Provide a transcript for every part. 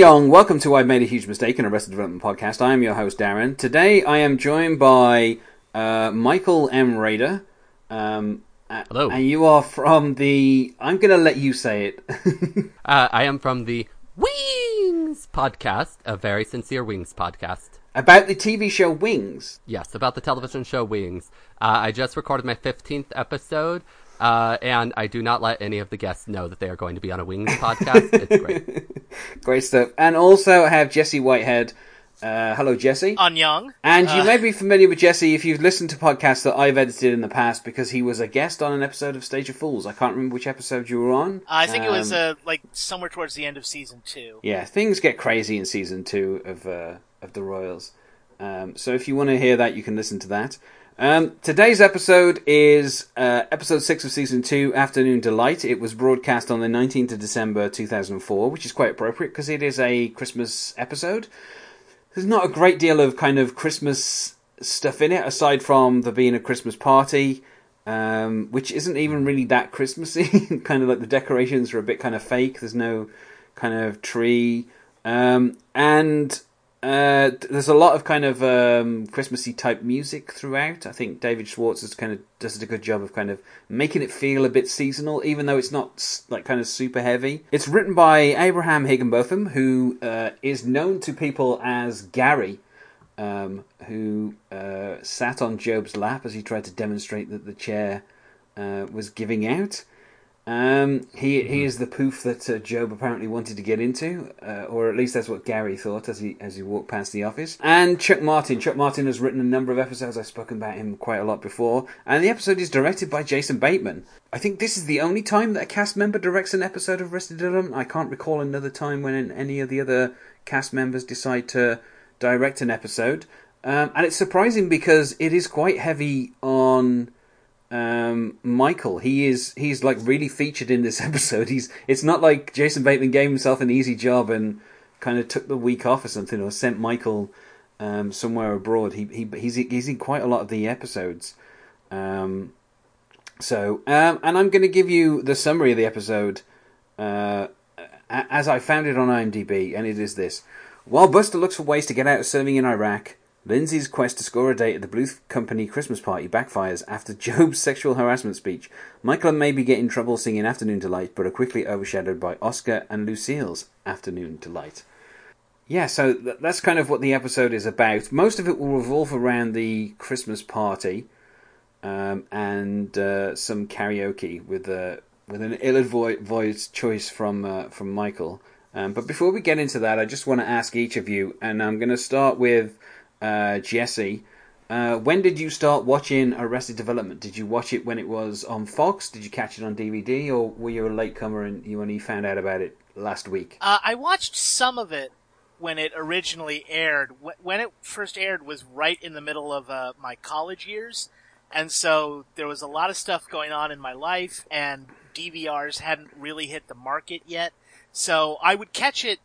Annyeong, welcome to I've Made a Huge Mistake in Arrested Development podcast. I am your host, Darren. Today I am joined by uh, Michael M. Rader. Um, Hello. And you are from the. I'm going to let you say it. Uh, I am from the Wings podcast, a very sincere Wings podcast. About the TV show Wings. Yes, about the television show Wings. Uh, I just recorded my 15th episode, uh, and I do not let any of the guests know that they are going to be on a Wings podcast. It's great. Great stuff. And also I have Jesse Whitehead. Uh, hello, Jesse. on Young. And you Uh, may be familiar with Jesse if you've listened to podcasts that I've edited in the past because he was a guest on an episode of Stage of Fools. I can't remember which episode you were on. I think it was Um, uh, like somewhere towards the end of season two. Yeah, things get crazy in season two of uh, of the Royals. Um, so if you want to hear that, you can listen to that. Um, today's episode is uh, episode six of season two, Afternoon Delight. It was broadcast on the nineteenth of December two thousand four, which is quite appropriate because it is a Christmas episode. There's not a great deal of kind of Christmas stuff in it, aside from there being a Christmas party, um, which isn't even really that Christmassy. kind of like the decorations are a bit kind of fake. There's no kind of tree, um, and uh, there's a lot of kind of um, Christmassy type music throughout. I think David Schwartz has kind of does a good job of kind of making it feel a bit seasonal, even though it's not like kind of super heavy. It's written by Abraham Higginbotham, who uh, is known to people as Gary, um, who uh, sat on Gob's lap as he tried to demonstrate that the chair uh, was giving out. Um, he he is the poof that uh, Gob apparently wanted to get into, uh, or at least that's what Gary thought as he as he walked past the office. And Chuck Martin. Chuck Martin has written a number of episodes. I've spoken about him quite a lot before. And the episode is directed by Jason Bateman. I think this is the only time that a cast member directs an episode of Arrested Development. I can't recall another time when any of the other cast members decide to direct an episode. Um, and it's surprising because it is quite heavy on um, Michael. He is he's like really featured in this episode. He's it's not like Jason Bateman gave himself an easy job and kind of took the week off or something or sent Michael um, somewhere abroad. He he he's he's in quite a lot of the episodes. Um, so um, and I'm going to give you the summary of the episode uh, as I found it on IMDb, and it is this: While Buster looks for ways to get out of serving in Iraq. Lindsay's quest to score a date at the Bluth Company Christmas party backfires after Gob's sexual harassment speech. Michael and Maeby get in trouble singing Afternoon Delight, but are quickly overshadowed by Oscar and Lucille's Afternoon Delight. Yeah, so th- that's kind of what the episode is about. Most of it will revolve around the Christmas party um, and uh, some karaoke with a with an ill-advised choice from uh, from Michael. Um, but before we get into that, I just want to ask each of you, and I'm going to start with uh, Jesse. Uh, when did you start watching Arrested Development? Did you watch it when it was on Fox? Did you catch it on DVD, or were you a latecomer and you only found out about it last week? Uh, I watched some of it when it originally aired. When it first aired was right in the middle of uh, my college years, and so there was a lot of stuff going on in my life, and DVRs hadn't really hit the market yet. So I would catch it,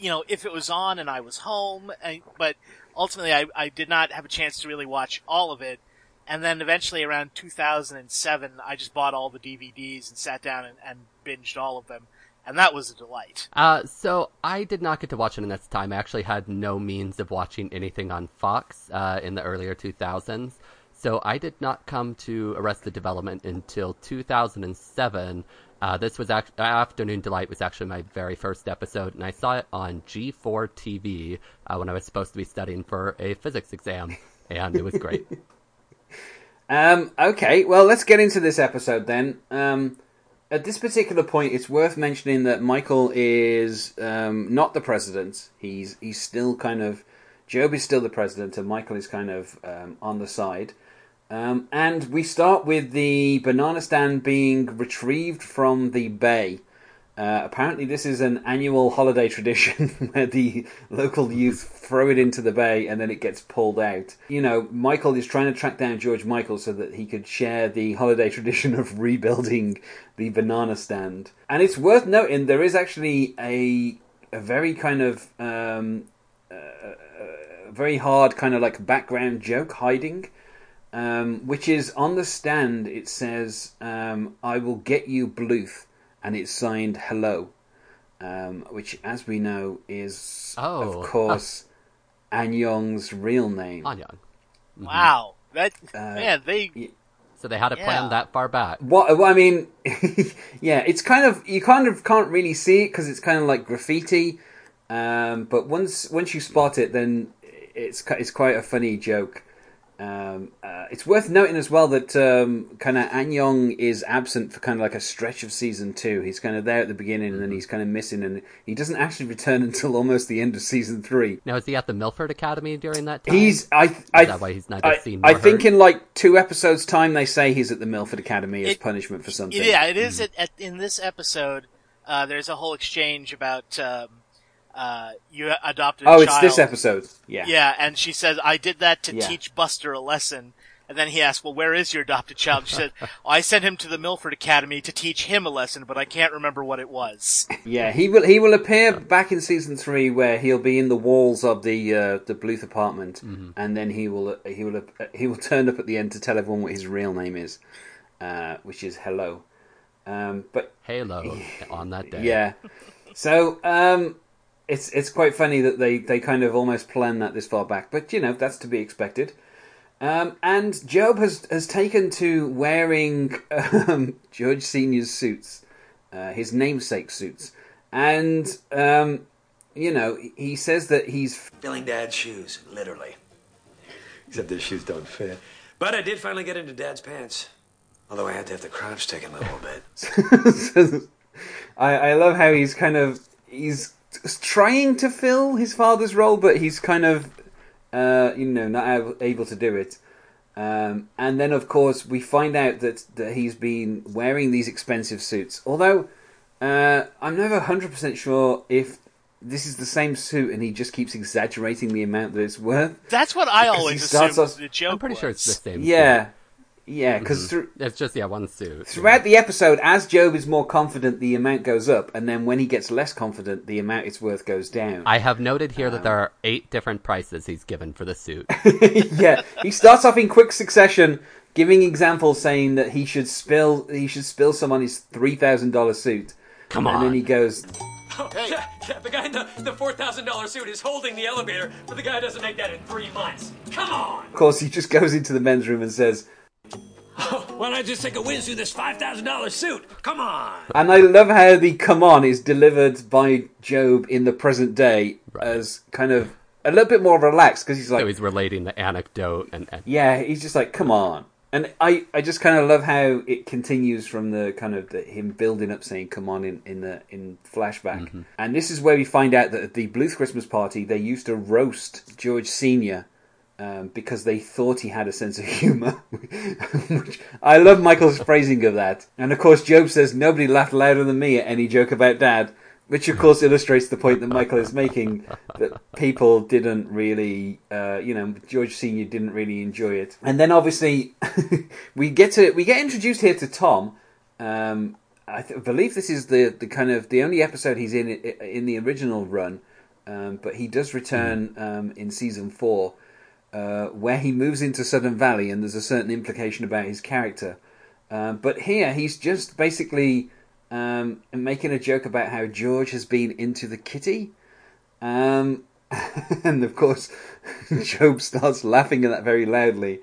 you know, if it was on and I was home, and, but ultimately I, I did not have a chance to really watch all of it. And then eventually around 2007, I just bought all the DVDs and sat down and, and binged all of them. And that was a delight. Uh, so I did not get to watch it in this time. I actually had no means of watching anything on Fox uh, in the earlier 2000s. So I did not come to Arrested Development until 2007. Uh, this was act- Afternoon Delight was actually my very first episode, and I saw it on G4 TV uh, when I was supposed to be studying for a physics exam, and it was great. Um, okay, well, let's get into this episode then. Um, at this particular point, it's worth mentioning that Michael is um, not the president. He's he's still kind of Gob is still the president, and Michael is kind of um, on the side. Um, and we start with the banana stand being retrieved from the bay. Uh, apparently, this is an annual holiday tradition where the local youth throw it into the bay and then it gets pulled out. You know, Michael is trying to track down George Michael so that he could share the holiday tradition of rebuilding the banana stand. And it's worth noting there is actually a a very kind of um, uh, uh, very hard kind of like background joke hiding. Um, which is on the stand. It says, um, "I will get you Bluth," and it's signed "Hello." um, which, as we know, is Oh. of course Annyong's real name. Annyong. Wow, that Uh, man, they So they had it Yeah. planned that far back. What well, I mean, yeah, it's kind of you kind of can't really see it because it's kind of like graffiti. Um, but once once you spot it, then it's it's quite a funny joke. Um, uh, it's worth noting as well that um, kind of Annyong is absent for kind of like a stretch of season two. He's kind of there at the beginning and then he's kind of missing, and he doesn't actually return until almost the end of season three. Now, is he at the Milford Academy during that time? He's I I, that why he's neither I, seen I think heard? in like two episodes time they say he's at the Milford Academy as It- punishment for something. Yeah, it is at, at, in this episode. Uh, there's a whole exchange about um, uh, you adopted. a Oh, it's this episode. Yeah. Yeah, and she says, "I did that to Yeah. teach Buster a lesson." And then he asks, "Well, where is your adopted child?" She said, "I sent him to the Milford Academy to teach him a lesson, but I can't remember what it was." Yeah, he will. He will appear back in season three, where he'll be in the walls of the uh, the Bluth apartment, and then he will he will he will turn up at the end to tell everyone what his real name is, uh, which is Hello. Um, but Halo on that day. yeah, so um, it's it's quite funny that they they kind of almost plan that this far back, but you know that's to be expected. Um, and Gob has has taken to wearing um, George Senior's suits, uh, his namesake suits, and um, you know he says that he's filling Dad's shoes, literally. Except his shoes don't fit. But I did finally get into Dad's pants. Although I had to have the crotch taken a little bit. I, I love how he's kind of he's trying to fill his father's role, but he's kind of uh, you know not able to do it. Um, and then, of course, we find out that that he's been wearing these expensive suits. Although uh, I'm never hundred percent sure if this is the same suit, and he just keeps exaggerating the amount that it's worth. That's what I always he starts assumed off- the joke I'm pretty sure it's the was. same. Yeah, yeah, because suit. Mm-hmm. It's just yeah, one suit. Throughout the episode, as Gob is more confident, the amount goes up, and then when he gets less confident, the amount it's worth goes down. I have noted here that there um, are eight different prices he's given for the suit. yeah, he starts off in quick succession, giving examples saying that he should spill he should spill some on his three thousand dollar suit. Come on, and then he goes, oh, yeah, yeah, the guy in the, the $4,000 suit is holding the elevator, but the guy doesn't make that in three months. Come on! of course, he just goes into the men's room and says, Oh, why don't I just take a whiz through this $5,000 suit? Come on! and I love how the "come on" is delivered by Gob in the present day as kind of a little bit more relaxed because he's like, So he's relating the anecdote and, and Yeah, he's just like, come on. And I, I just kind of love how it continues from the kind of the, him building up saying "come on" in in the in flashback, mm-hmm. and this is where we find out that at the Bluth Christmas party they used to roast George Senior um, because they thought he had a sense of humor. Which I love Michael's phrasing of that, and of course Gob says nobody laughed louder than me at any joke about Dad. Which of course illustrates the point that Michael is making that people didn't really, uh, you know, George Senior didn't really enjoy it. And then obviously we get to we get introduced here to Tom. Um, I th- believe this is the, the kind of the only episode he's in in the original run, um, but he does return um, in season four, uh, where he moves into Sudden Valley, and there's a certain implication about his character. Um, but here he's just basically um, making a joke about how George has been into the kitty. Um, and of course, Gob starts laughing at that very loudly.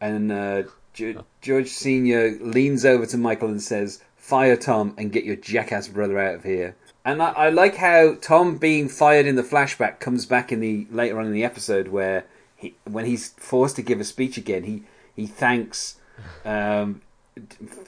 And uh, Ge- George Sr. leans over to Michael and says, Fire Tom and get your jackass brother out of here. And I, I like how Tom being fired in the flashback comes back in the later on in the episode where he, when he's forced to give a speech again, he he thanks um,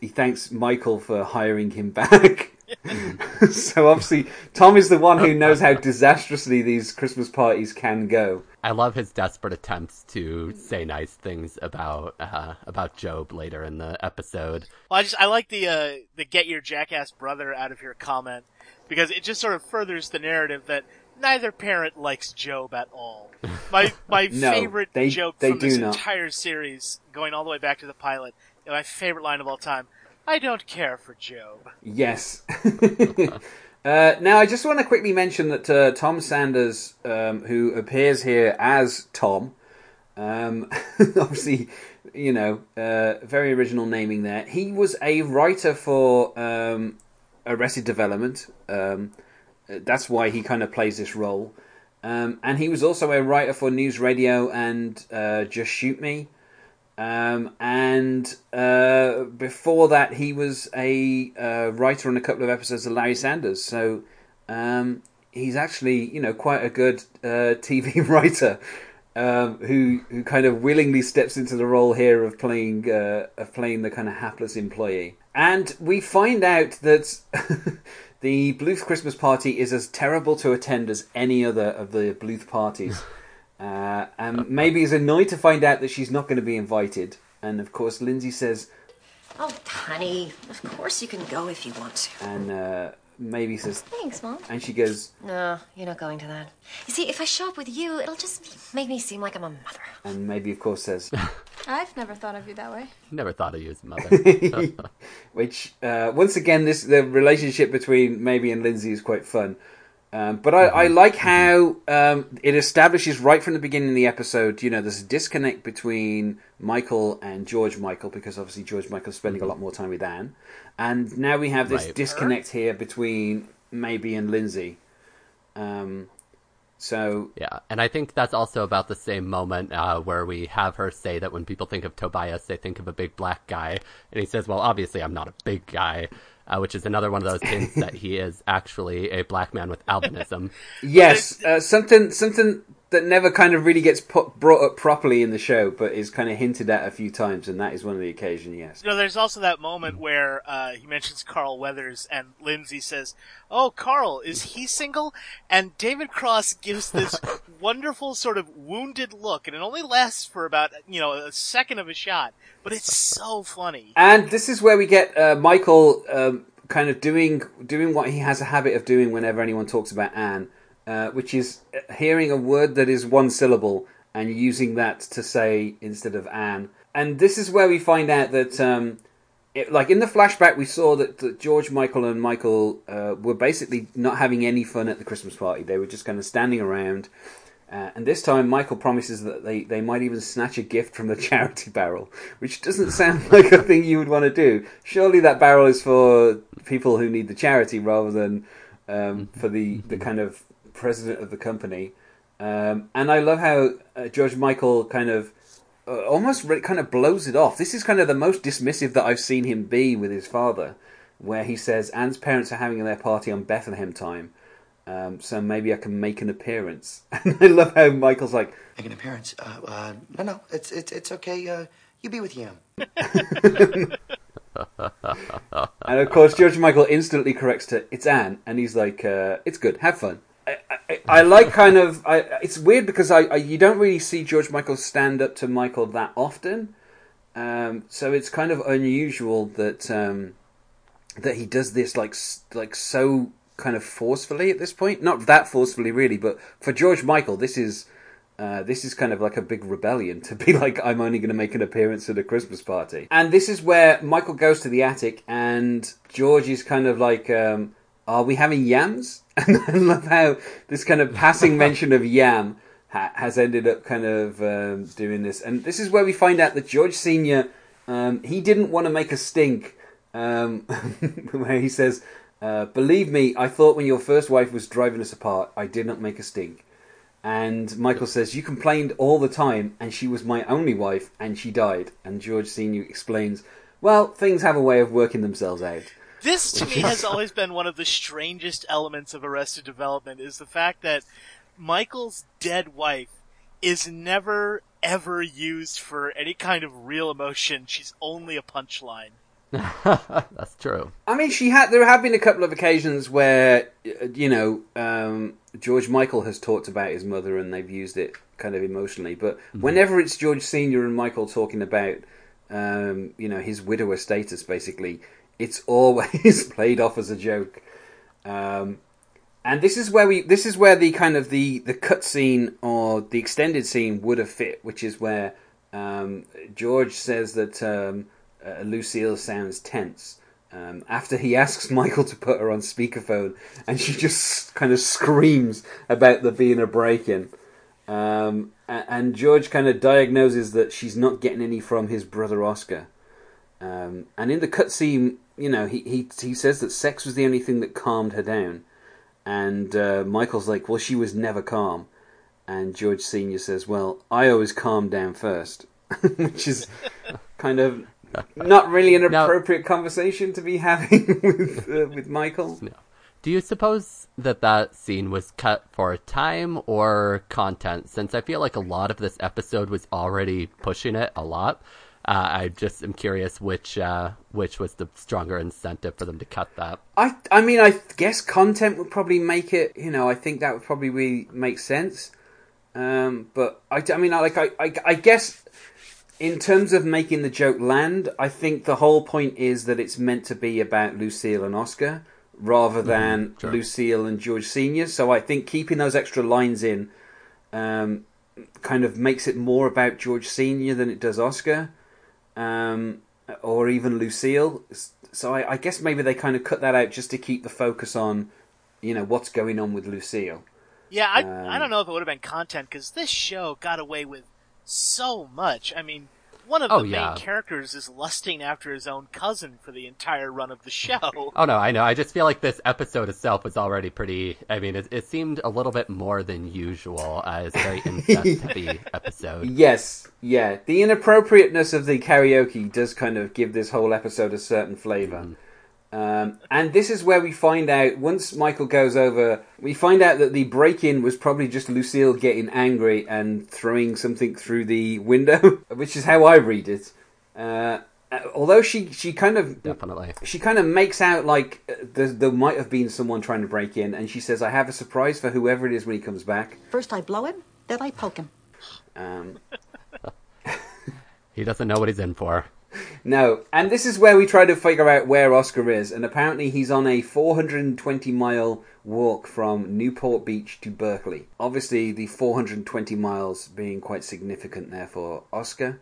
he thanks Michael for hiring him back. so obviously, Tom is the one who knows how disastrously these Christmas parties can go. I love his desperate attempts to say nice things about uh, about Gob later in the episode. Well, I just I like the uh, the get your jackass brother out of here comment because it just sort of furthers the narrative that neither parent likes Gob at all. My my No, favorite they- joke they from do this not. entire series, going all the way back to the pilot, and my favorite line of all time. I don't care for Gob. Yes. uh, now, I just want to quickly mention that uh, Tom Saunders, um, who appears here as Tom, um, obviously, you know, uh, very original naming there. He was a writer for um, Arrested Development, um, that's why he kind of plays this role. Um, and he was also a writer for News Radio and uh, Just Shoot Me. Um, and uh, before that, he was a uh, writer on a couple of episodes of Larry Sanders. So um, he's actually, you know, quite a good uh, TV writer um, who who kind of willingly steps into the role here of playing uh, of playing the kind of hapless employee. And we find out that the Bluth Christmas party is as terrible to attend as any other of the Bluth parties. Uh, and Maeby is annoyed to find out that she's not going to be invited. And of course, Lindsay says, Oh, honey, of course you can go if you want to. and uh, Maeby says, Thanks, Mom. and she goes, No, you're not going to that. You see, if I show up with you, it'll just make me seem like I'm a mother. and Maeby of course says, I've never thought of you that way. Never thought of you as a mother. which uh, once again, this the relationship between Maeby and Lindsay is quite fun. Um, but I, I like how um, it establishes right from the beginning of the episode. You know, there's a disconnect between Michael and George Michael because obviously George Michael's spending a lot more time with Anne, and now we have this Right. disconnect here between Maeby and Lindsay. Um, so Yeah, and I think that's also about the same moment uh, where we have her say that when people think of Tobias, they think of a big black guy, and he says, "Well, obviously, I'm not a big guy," uh, which is another one of those hints that he is actually a black man with albinism. Yes, uh, something something that never kind of really gets put, brought up properly in the show, but is kind of hinted at a few times, and that is one of the occasions. Yes. You know, there's also that moment where uh, he mentions Carl Weathers, and Lindsay says, "Oh, Carl, is he single?" And David Cross gives this wonderful sort of wounded look, and it only lasts for about you know a second of a shot, but it's so funny. And this is where we get uh, Michael um, kind of doing doing what he has a habit of doing whenever anyone talks about Anne, uh, which is hearing a word that is one syllable and using that to say instead of Anne. And this is where we find out that, um, it, like in the flashback, we saw that, that George, Michael, and Michael uh, were basically not having any fun at the Christmas party. They were just kind of standing around. Uh, and this time, Michael promises that they, they might even snatch a gift from the charity barrel, which doesn't sound like a thing you would want to do. Surely that barrel is for people who need the charity rather than um, for the, the kind of president of the company. Um, and I love how uh, George Michael kind of uh, almost re- kind of blows it off. This is kind of the most dismissive that I've seen him be with his father, where he says Anne's parents are having their party on Bethlehem time. Um, so maybe I can make an appearance. And I love how Michael's like, Make an appearance. Uh, uh, no, no, it's it's it's okay. Uh, you be with Yam. and of course George Michael instantly corrects to it's Anne, and he's like, uh, it's good, have fun. I, I, like kind of. I, it's weird because I, I you don't really see George Michael stand up to Michael that often, um, so it's kind of unusual that um, that he does this like like so kind of forcefully at this point. Not that forcefully, really, but for George Michael, this is uh, this is kind of like a big rebellion to be like, I'm only going to make an appearance at a Christmas party. And this is where Michael goes to the attic, and George is kind of like, um, Are we having yams? And I love how this kind of passing mention of yam ha- has ended up kind of um, doing this. And this is where we find out that George Sr., um, he didn't want to make a stink, um, where he says, uh, Believe me, I thought when your first wife was driving us apart, I did not make a stink. And Michael says, You complained all the time, and she was my only wife, and she died. And George Sr. explains, Well, things have a way of working themselves out. This to me has always been one of the strangest elements of Arrested Development is the fact that Michael's dead wife is never ever used for any kind of real emotion. She's only a punchline. That's true. I mean, she had. There have been a couple of occasions where, uh, you know, um, George Michael has talked about his mother, and they've used it kind of emotionally. But whenever it's George Senior and Michael talking about, um, you know, his widower status, basically, it's always played off as a joke. Um, and this is where we. This is where the kind of the the cut scene or the extended scene would have fit, which is where um, George says that um, uh, Lucille sounds tense. Um, after he asks Michael to put her on speakerphone, and she just kind of screams about there being a break in. Um, and George kind of diagnoses that she's not getting any from his brother Oscar. Um, and in the cutscene, you know, he, he he says that sex was the only thing that calmed her down. and uh, Michael's like, "Well, she was never calm," and George Senior says, "Well, I always calm down first. which is kind of not really an Now- appropriate conversation to be having with uh, with Michael. No. Do you suppose that that scene was cut for time or content? Since I feel like a lot of this episode was already pushing it a lot, uh, I just am curious which uh, which was the stronger incentive for them to cut that. I I mean, I guess content would probably make it. You know, I think that would probably really make sense. Um, but I, I mean, I like I, I I guess in terms of making the joke land, I think the whole point is that it's meant to be about Lucille and Oscar rather than sure. Lucille and George Senior. So I think keeping those extra lines in um, kind of makes it more about George Senior than it does Oscar, um, or even Lucille. So I, I guess maybe they kind of cut that out just to keep the focus on, you know, what's going on with Lucille. Yeah, I Um, I don't know if it would have been content because this show got away with so much. I mean, one of the Oh, yeah. main characters is lusting after his own cousin for the entire run of the show. Oh no, I know. I just feel like this episode itself was already pretty. I mean, it, it seemed a little bit more than usual. Uh, it's a very incest-heavy episode. Yes, yeah. The inappropriateness of the karaoke does kind of give this whole episode a certain flavor. Um, and this is where we find out, once Michael goes over, we find out that the break in was probably just Lucille getting angry and throwing something through the window, which is how I read it. Uh, although she, she kind of Definitely. she kind of makes out like uh, there, there might have been someone trying to break in, and she says, "I have a surprise for whoever it is when he comes back." First I blow him, then I poke him. Um, He doesn't know what he's in for. No, and this is where we try to figure out where Oscar is, and apparently he's on a 420 mile walk from Newport Beach to Berkeley. Obviously, the 420 miles being quite significant there for Oscar.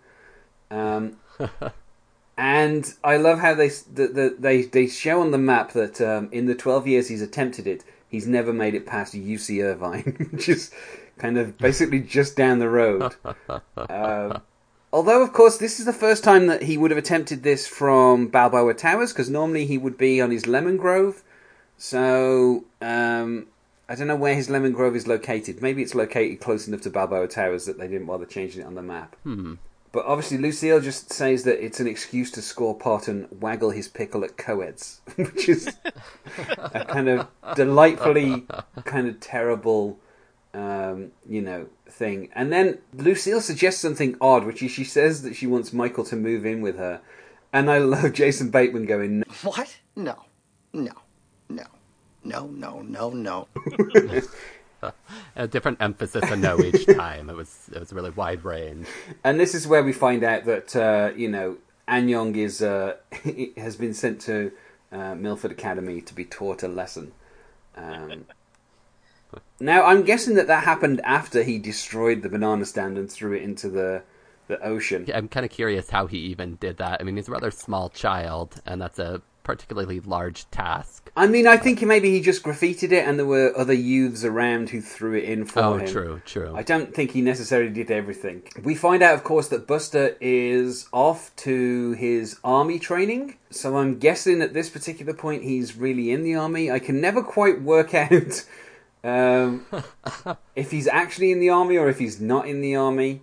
Um, and I love how they the, the, they they show on the map that um, in the 12 years he's attempted it, he's never made it past UC Irvine, which is kind of basically just down the road. Um, Although, of course, this is the first time that he would have attempted this from Balboa Towers, because normally he would be on his Lemon Grove. So, um, I don't know where his Lemon Grove is located. Maybe it's located close enough to Balboa Towers that they didn't bother changing it on the map. Hmm. But obviously, Lucille just says that it's an excuse to score pot and waggle his pickle at co-eds, which is a kind of delightfully kind of terrible, um, you know, thing. And then Lucille suggests something odd, which is she says that she wants Michael to move in with her. And I love Jason Bateman going, What? No. No. No. No, no, no, no. A different emphasis on no each time. It was it was a really wide range. And this is where we find out that uh, you know Annyong is uh, has been sent to uh, Milford Academy to be taught a lesson. Um, now I'm guessing that that happened after he destroyed the banana stand and threw it into the the ocean. Yeah, I'm kind of curious how he even did that. I mean, he's a rather small child, and that's a particularly large task. I mean, I think maybe he just graffitied it, and there were other youths around who threw it in for Oh, him. true, true. I don't think he necessarily did everything. We find out, of course, that Buster is off to his army training. So I'm guessing at this particular point he's really in the army. I can never quite work out um, if he's actually in the army or if he's not in the army.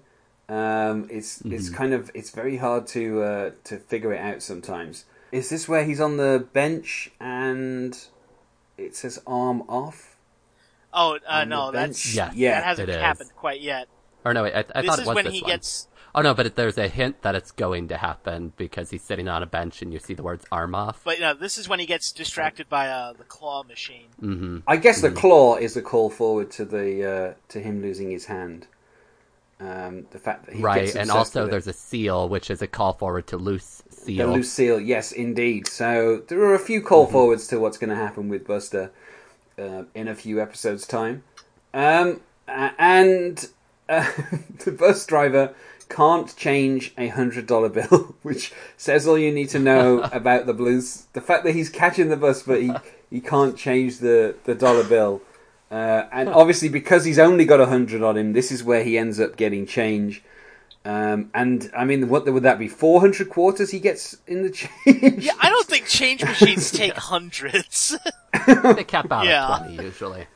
Um, it's it's kind of it's very hard to uh, to figure it out sometimes. Is this where he's on the bench and it says arm off? Oh uh, no, that's bench? Yes, Yeah, that hasn't happened quite yet. Or no, wait, I, I this thought is it was when this he one. gets. Oh no, but there's a hint that it's going to happen because he's sitting on a bench and you see the words "arm off." But no, this is when he gets distracted by uh, the claw machine. hmm I guess the claw is a call forward to the uh, to him losing his hand. Um, the fact that he Right, gets and also with it. there's a seal, which is a call forward to loose seal. the loose seal. Yes, indeed. So there are a few call Mm-hmm. forwards to what's going to happen with Buster uh, in a few episodes' time. Um, and uh, the bus driver can't change a hundred dollar bill, which says all you need to know about the Bluths. The fact that he's catching the bus, but he, he can't change the, the dollar bill. Uh, and obviously, because he's only got a hundred on him, this is where he ends up getting change. Um, and I mean, what would that be? Four hundred quarters he gets in the change. Yeah, I don't think change machines take hundreds. they cap out Yeah. at 20 usually.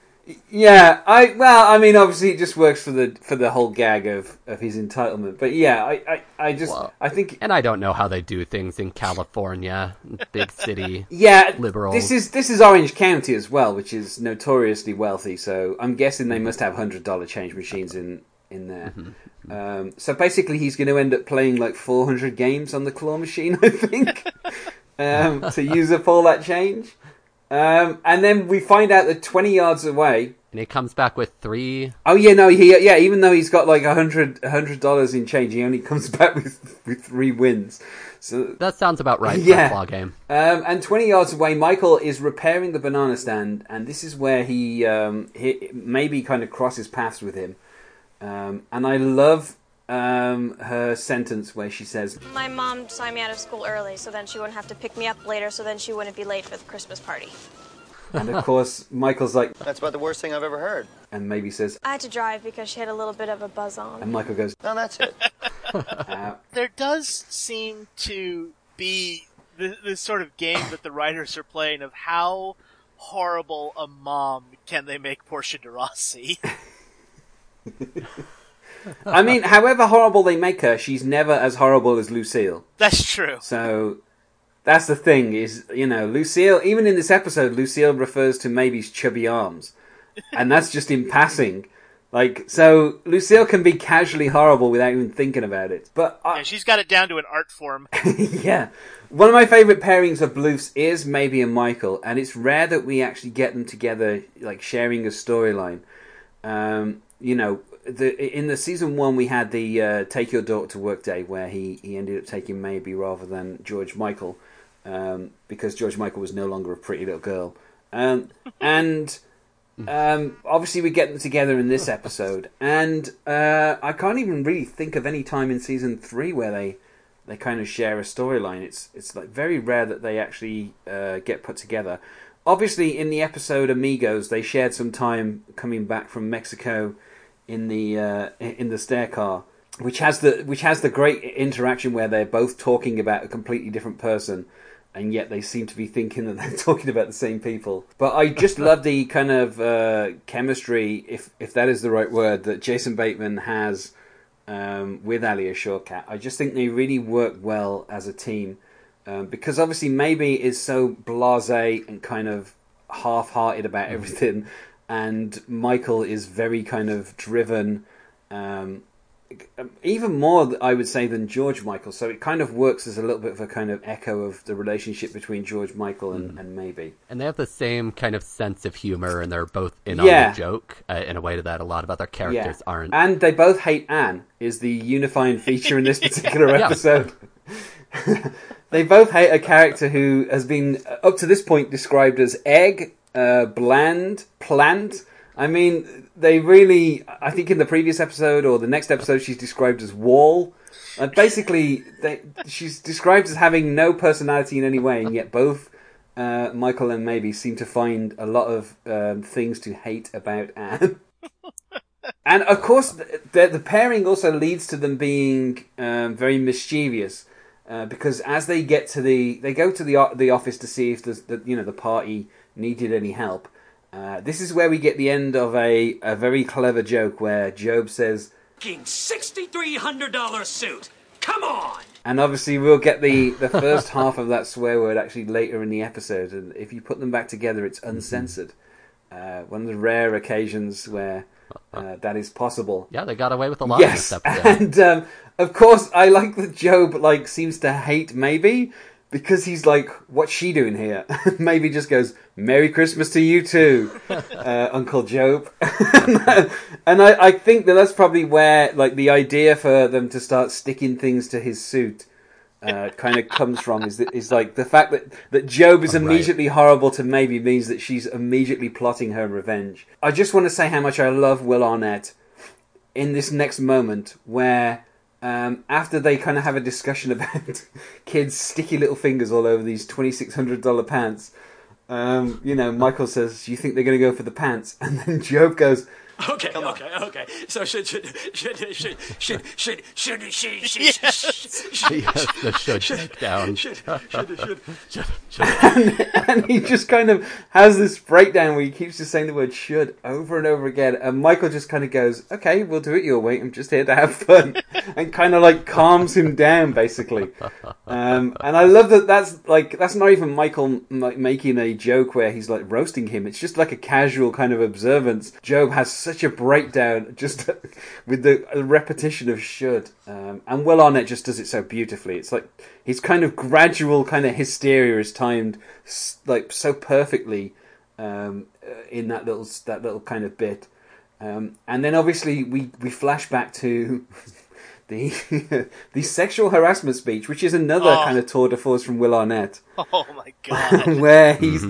Yeah, I well, I mean, obviously it just works for the for the whole gag of, of his entitlement. But yeah, I I, I just Well, I think And I don't know how they do things in California, big city. yeah, liberal. This is this is Orange County as well, which is notoriously wealthy. So I'm guessing they must have hundred dollar change machines in in there. Mm-hmm. Um, so basically, he's going to end up playing like 400 games on the claw machine, I think, um, to use up all that change. Um, and then we find out that 20 yards away, And he comes back with three. Oh yeah, no, he yeah. Even though he's got like a hundred a hundred dollars in change, he only comes back with with three wins. So That sounds about right Yeah. for game. um, and twenty yards away, Michael is repairing the banana stand, and this is where he um, he maybe kind of crosses paths with him. Um, and I love um, her sentence where she says, My mom signed me out of school early so then she wouldn't have to pick me up later so then she wouldn't be late for the Christmas party. and of course Michael's like, That's about the worst thing I've ever heard. and Maeby says, I had to drive because she had a little bit of a buzz on. and Michael goes, No, that's it. uh, there does seem to be this, this sort of game that the writers are playing of how horrible a mom can they make Portia de Rossi. I mean, however horrible they make her, she's never as horrible as Lucille. That's true. So that's the thing is, you know, Lucille. Even in this episode, Lucille refers to Maeby's chubby arms, and that's just in passing. Like, so Lucille can be casually horrible without even thinking about it. But I, Yeah, she's got it down to an art form. yeah. One of my favourite pairings of Bluths is Maeby and Michael, and it's rare that we actually get them together, like sharing a storyline. Um, you know, the, in the season one, we had the uh, take your daughter to work day, where he, he ended up taking Maeby rather than George Michael, um, because George Michael was no longer a pretty little girl. Um, and um, obviously, we get them together in this episode, and uh, I can't even really think of any time in season three where they they kind of share a storyline. It's it's like very rare that they actually uh, get put together. Obviously, in the episode Amigos, they shared some time coming back from Mexico in the uh, in the stair car, which has the which has the great interaction where they're both talking about a completely different person, and yet they seem to be thinking that they're talking about the same people. But I just love the kind of uh, chemistry, if if that is the right word, that Jason Bateman has um, with Alia Shawkat. I just think they really work well as a team um, because obviously Maeby is so blasé and kind of half-hearted about everything, and Michael is very kind of driven. Um, even more, I would say, than George Michael. So it kind of works as a little bit of a kind of echo of the relationship between George Michael and, and Maeby. And they have the same kind of sense of humor, and they're both in Yeah. on the joke uh, in a way that a lot of other characters aren't. And they both hate Anne is the unifying feature in this particular Yeah. episode. they both hate a character who has been uh, up to this point described as egg, uh, bland, plant. I mean, they really. I think in the previous episode or the next episode, she's described as wall. Uh, basically, they, she's described as having no personality in any way, and yet both uh, Michael and Maeby seem to find a lot of um, things to hate about Anne. And of course, the, the, the pairing also leads to them being um, very mischievous, uh, because as they get to the, they go to the the office to see if the, the you know the party needed any help. Uh, this is where we get the end of a a very clever joke where Gob says, Fucking $6,300 suit. Come on. and obviously we'll get the the first half of that swear word actually later in the episode, and if you put them back together, it's uncensored. Uh, one of the rare occasions where uh, that is possible. Yeah, they got away with a lot yes, in this and um, of course, I like that Gob like seems to hate Maeby because he's like, "What's she doing here?" Maeby just goes, "Merry Christmas to you too, uh, Uncle Gob." and I, I think that that's probably where like the idea for them to start sticking things to his suit. Uh, kind of comes from is that, is like the fact that that Gob is Oh, right. immediately horrible to Maeby means that she's immediately plotting her revenge. I just want to say how much I love Will Arnett in this next moment where um, after they kind of have a discussion about kids' sticky little fingers all over these twenty six hundred dollar pants, um, you know, Michael says, "You think they're going to go for the pants?" And then Gob goes, Okay, okay, okay. So should should should should should should should should should should Yes, the should breakdown. should should should and he just kind of has this breakdown where he keeps just saying the word should over and over again. And Michael just kind of goes, okay, we'll do it your way. I'm just here to have fun. and kind of like calms him down, basically. Um, and I love that that's like, that's not even Michael like, making a joke where he's like roasting him. It's just like a casual kind of observance. Gob has such a breakdown just with the repetition of should. Um, and Will Arnett just does it so beautifully. It's like his kind of gradual kind of hysteria is timed like so perfectly um, uh, in that little that little kind of bit. Um, and then obviously we, we flash back to the the sexual harassment speech, which is another Oh. kind of tour de force from Will Arnett, Oh my god. where he's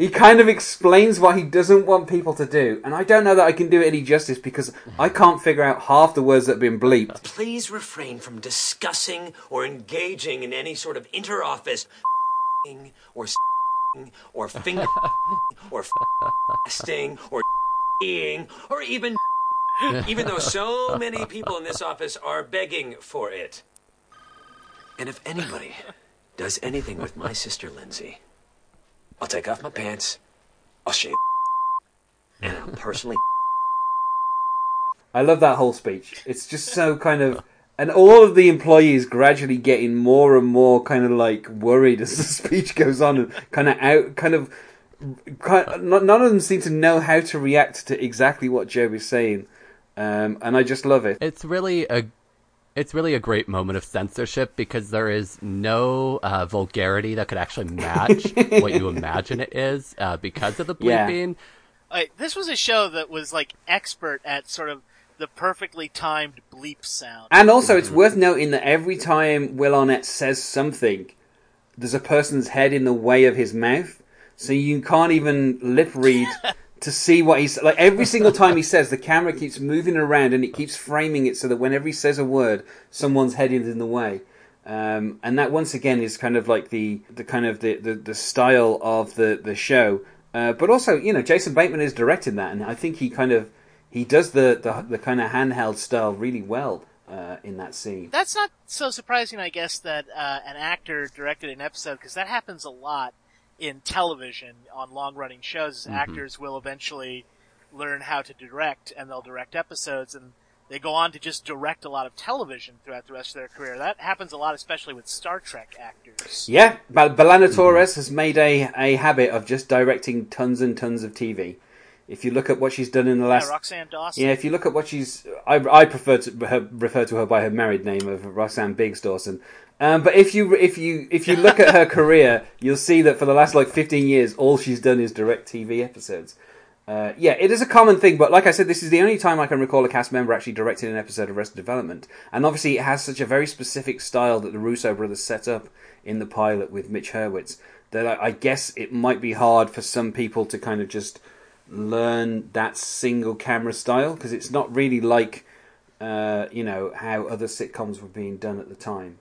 he kind of explains what he doesn't want people to do, and I don't know that I can do it any justice because I can't figure out half the words that have been bleeped. Please refrain from discussing or engaging in any sort of inter-office or or finger or sting or ing or even even though so many people in this office are begging for it. And if anybody does anything with my sister Lindsay, I'll take off my pants, I'll shave, and I'll personally. I love that whole speech. It's just so kind of, and all of the employees gradually getting more and more kind of like worried as the speech goes on, and kind of out, kind of, kind, none none of them seem to know how to react to exactly what Gob is saying, um, and I just love it. It's really a it's really a great moment of censorship because there is no uh, vulgarity that could actually match what you imagine it is uh, because of the Yeah. bleeping. Like, this was a show that was like expert at sort of the perfectly timed bleep sound. And also, it's worth noting that every time Will Arnett says something, there's a person's head in the way of his mouth, so you can't even lip read to see what he's like. Every single time he says, the camera keeps moving around and it keeps framing it so that whenever he says a word, someone's head is in the way. Um, and that once again is kind of like the, the kind of the, the, the style of the the show. Uh, but also, you know, Jason Bateman is directing that, and I think he kind of he does the the, the kind of handheld style really well uh, in that scene. That's not so surprising, I guess, that uh, an actor directed an episode because that happens a lot in television on long-running shows. is Actors will eventually learn how to direct, and they'll direct episodes, and they go on to just direct a lot of television throughout the rest of their career. That happens a lot, especially with Star Trek actors. Yeah, Bal- B'Elanna mm-hmm. Torres has made a, a habit of just directing tons and tons of TV. If you look at what she's done in the Yeah, last, Roxann Dawson. yeah, if you look at what she's, I, I prefer to her, refer to her by her married name of Roxann Biggs Dawson. Um, but if you if you if you look at her career, you'll see that for the last like fifteen years, all she's done is direct TV episodes. Uh, yeah, it is a common thing, but like I said, this is the only time I can recall a cast member actually directing an episode of Arrested Development. And obviously, it has such a very specific style that the Russo brothers set up in the pilot with Mitch Hurwitz that I, I guess it might be hard for some people to kind of just learn that single camera style because it's not really like uh, you know how other sitcoms were being done at the time.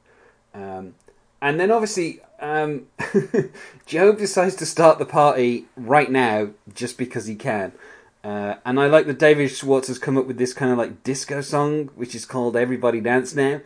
Um, and then obviously, um, Gob decides to start the party right now just because he can. Uh, and I like that David Schwartz has come up with this kind of like disco song, which is called Everybody Dance Now.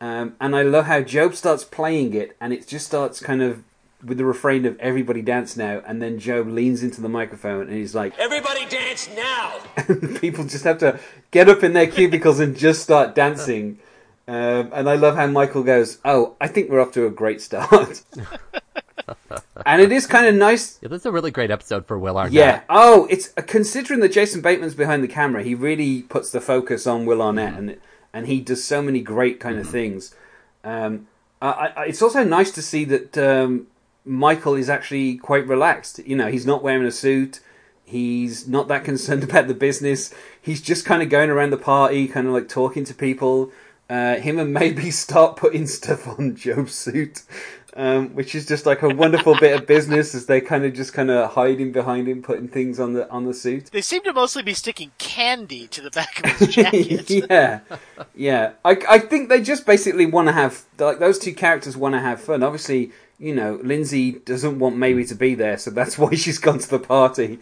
Um, and I love how Gob starts playing it, and it just starts kind of with the refrain of Everybody Dance Now. And then Gob leans into the microphone and he's like, Everybody dance now! people just have to get up in their cubicles and just start dancing. Um, and I love how Michael goes, "Oh, I think we're off to a great start." and it is kind of nice. Yeah, this is a really great episode for Will Arnett. Yeah. Oh, it's considering that Jason Bateman's behind the camera, he really puts the focus on Will Arnett, and and he does so many great kind of things. Um, I, I, it's also nice to see that um, Michael is actually quite relaxed. You know, he's not wearing a suit. He's not that concerned about the business. He's just kind of going around the party, kind of like talking to people. Uh, him and Maeby start putting stuff on Gob's suit, um, which is just like a wonderful bit of business as they kind of just kind of hiding behind him, putting things on the on the suit. They seem to mostly be sticking candy to the back of his jacket. yeah, yeah. I I think they just basically want to have like those two characters want to have fun. Obviously, you know, Lindsay doesn't want Maeby to be there, so that's why she's gone to the party.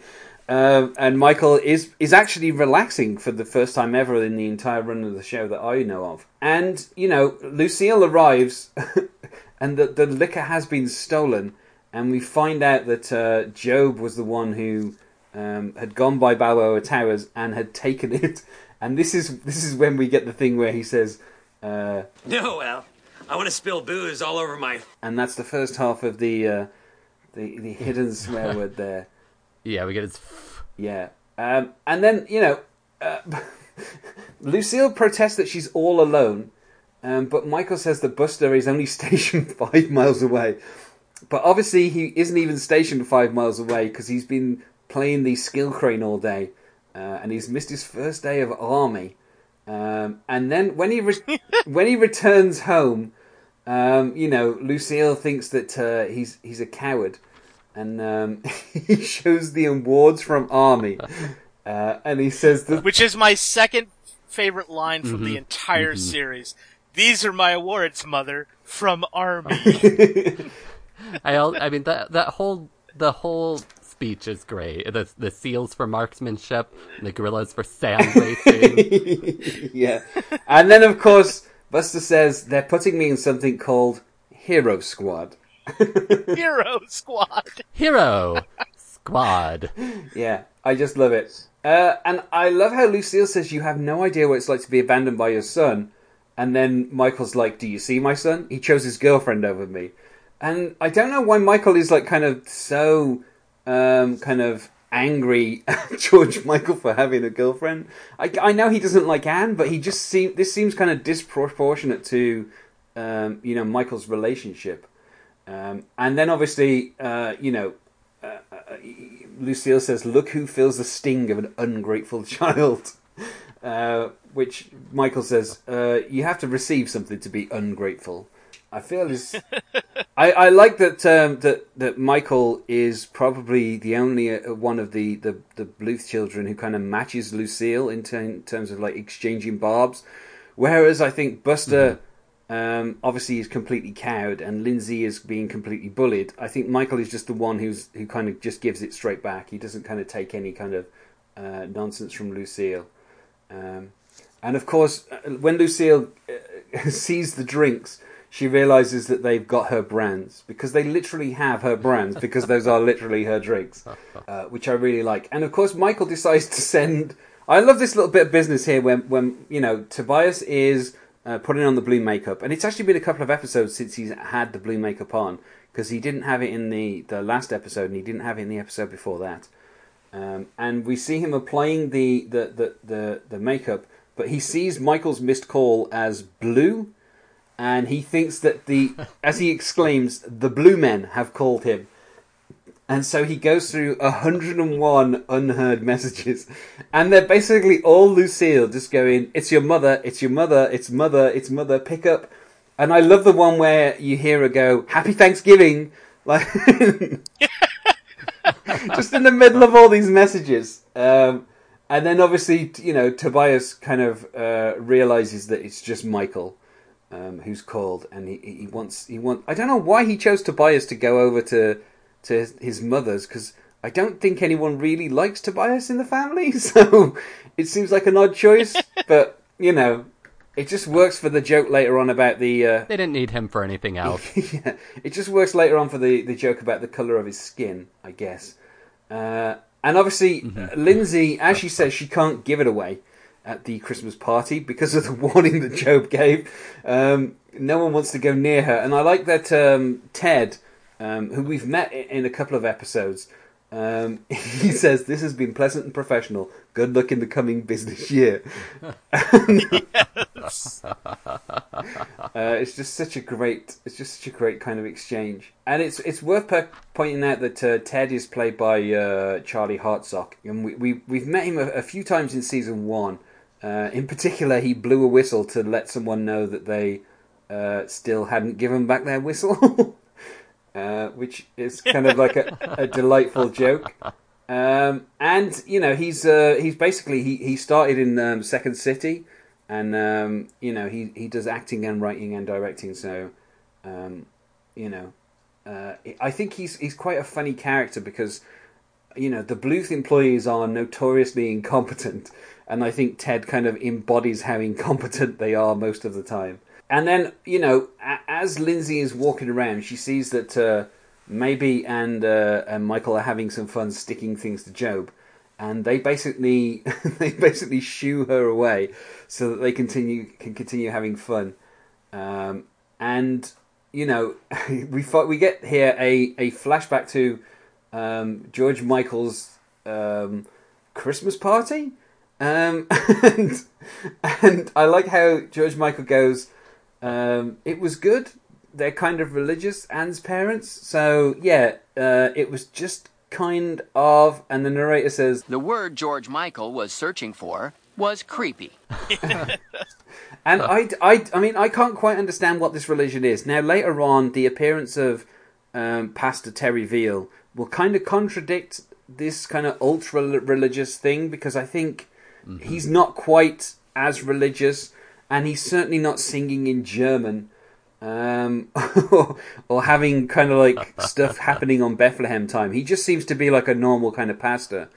Um, and Michael is is actually relaxing for the first time ever in the entire run of the show that I know of. And you know, Lucille arrives, and the the liquor has been stolen, and we find out that uh, Gob was the one who um, had gone by Balboa Towers and had taken it. And this is this is when we get the thing where he says, uh, No, well, I want to spill booze all over my. and that's the first half of the uh, the the hidden swear word there. Yeah, we get his. Yeah. Um, and then, you know, uh, Lucille protests that she's all alone, um, but Michael says the Buster is only stationed five miles away. But obviously, he isn't even stationed five miles away because he's been playing the skill crane all day, uh, and he's missed his first day of army. Um, and then when he re- when he returns home, um, you know, Lucille thinks that uh, he's he's a coward, and um, he shows the awards from Army, uh, and he says that Which is my second favorite line from the Mhm. entire Mhm. series. These are my awards, mother, from Army. I, I mean that that whole the whole speech is great. The the seals for marksmanship, the gorillas for sand racing. yeah, and then of course Buster says they're putting me in something called Hero Squad. Hero Squad. Hero squad. Yeah, I just love it. Uh, and I love how Lucille says you have no idea what it's like to be abandoned by your son. And then Michael's like, "Do you see my son? He chose his girlfriend over me." And I don't know why Michael is like kind of so um, kind of angry at George Michael for having a girlfriend. I, I know he doesn't like Anne, but he just seem this seems kind of disproportionate to um, you know Michael's relationship. Um, and then obviously, uh, you know, uh, uh, Lucille says, "Look who feels the sting of an ungrateful child," uh, which Michael says, uh, "You have to receive something to be ungrateful." I feel is I, I like that um, that that Michael is probably the only uh, one of the, the, the Bluth children who kind of matches Lucille in, ter- in terms of like exchanging barbs, whereas I think Buster um, obviously he's completely cowed and Lindsay is being completely bullied. I think Michael is just the one who's who kind of just gives it straight back. He doesn't kind of take any kind of uh, nonsense from Lucille. Um, and of course, uh, when Lucille uh, sees the drinks, she realizes that they've got her brands because they literally have her brands because those are literally her drinks, uh, which I really like. And of course, Michael decides to send. I love this little bit of business here when, when you know, Tobias is uh, putting on the blue makeup, and it's actually been a couple of episodes since he's had the blue makeup on because he didn't have it in the the last episode and he didn't have it in the episode before that. Um, and we see him applying the, the, the, the, the makeup, but he sees Michael's missed call as blue, and he thinks that the, as he exclaims, the blue men have called him. And so he goes through 101 unheard messages, and they're basically all Lucille just going, It's your mother, it's your mother, it's mother, it's mother, pick up. And I love the one where you hear her go, Happy Thanksgiving! Like, just in the middle of all these messages. Um, and then obviously, you know, Tobias kind of uh, realizes that it's just Michael um, who's called, and he, he wants he want. I don't know why he chose Tobias to go over to to his mother's because I don't think anyone really likes Tobias in the family, so it seems like an odd choice. but you know, it just works for the joke later on about the. Uh, They didn't need him for anything else. yeah, it just works later on for the, the joke about the colour of his skin, I guess. Uh, and obviously, uh, Lindsay, as she says, she can't give it away at the Christmas party because of the warning that Gob gave. Um, no one wants to go near her. And I like that um, Ted, um, who we've met in a couple of episodes, um, he says, This has been pleasant and professional. Good luck in the coming business year. Uh, it's just such a great, it's just such a great kind of exchange, and it's it's worth per- pointing out that uh, Ted is played by uh, Charlie Hartsock, and we, we we've met him a, a few times in season one. Uh, in particular, he blew a whistle to let someone know that they uh, still hadn't given back their whistle, uh, which is kind of like a, a delightful joke. Um, and you know, he's uh, he's basically he, he started in um, Second City, and um, you know he, he does acting and writing and directing. So, um, you know, uh, I think he's he's quite a funny character because you know, the Bluth employees are notoriously incompetent, and I think Ted kind of embodies how incompetent they are most of the time. And then, you know, as Lindsay is walking around, she sees that uh, Maeby and uh, and Michael are having some fun sticking things to Gob, and they basically they basically shoo her away so that they continue can continue having fun. Um, and you know, we we get here a, a flashback to um, George Michael's um, Christmas party, um, and and I like how George Michael goes. Um, it was good. They're kind of religious, Anne's parents. So yeah, uh, it was just kind of. And the narrator says, The word George Michael was searching for was creepy. And I, I, I mean, I can't quite understand what this religion is. Now, later on, the appearance of um, Pastor Terry Veal will kind of contradict this kind of ultra religious thing because I think he's not quite as religious, and he's certainly not singing in German. Um, or, having kind of like stuff happening on Bethlehem time. He just seems to be like a normal kind of pastor.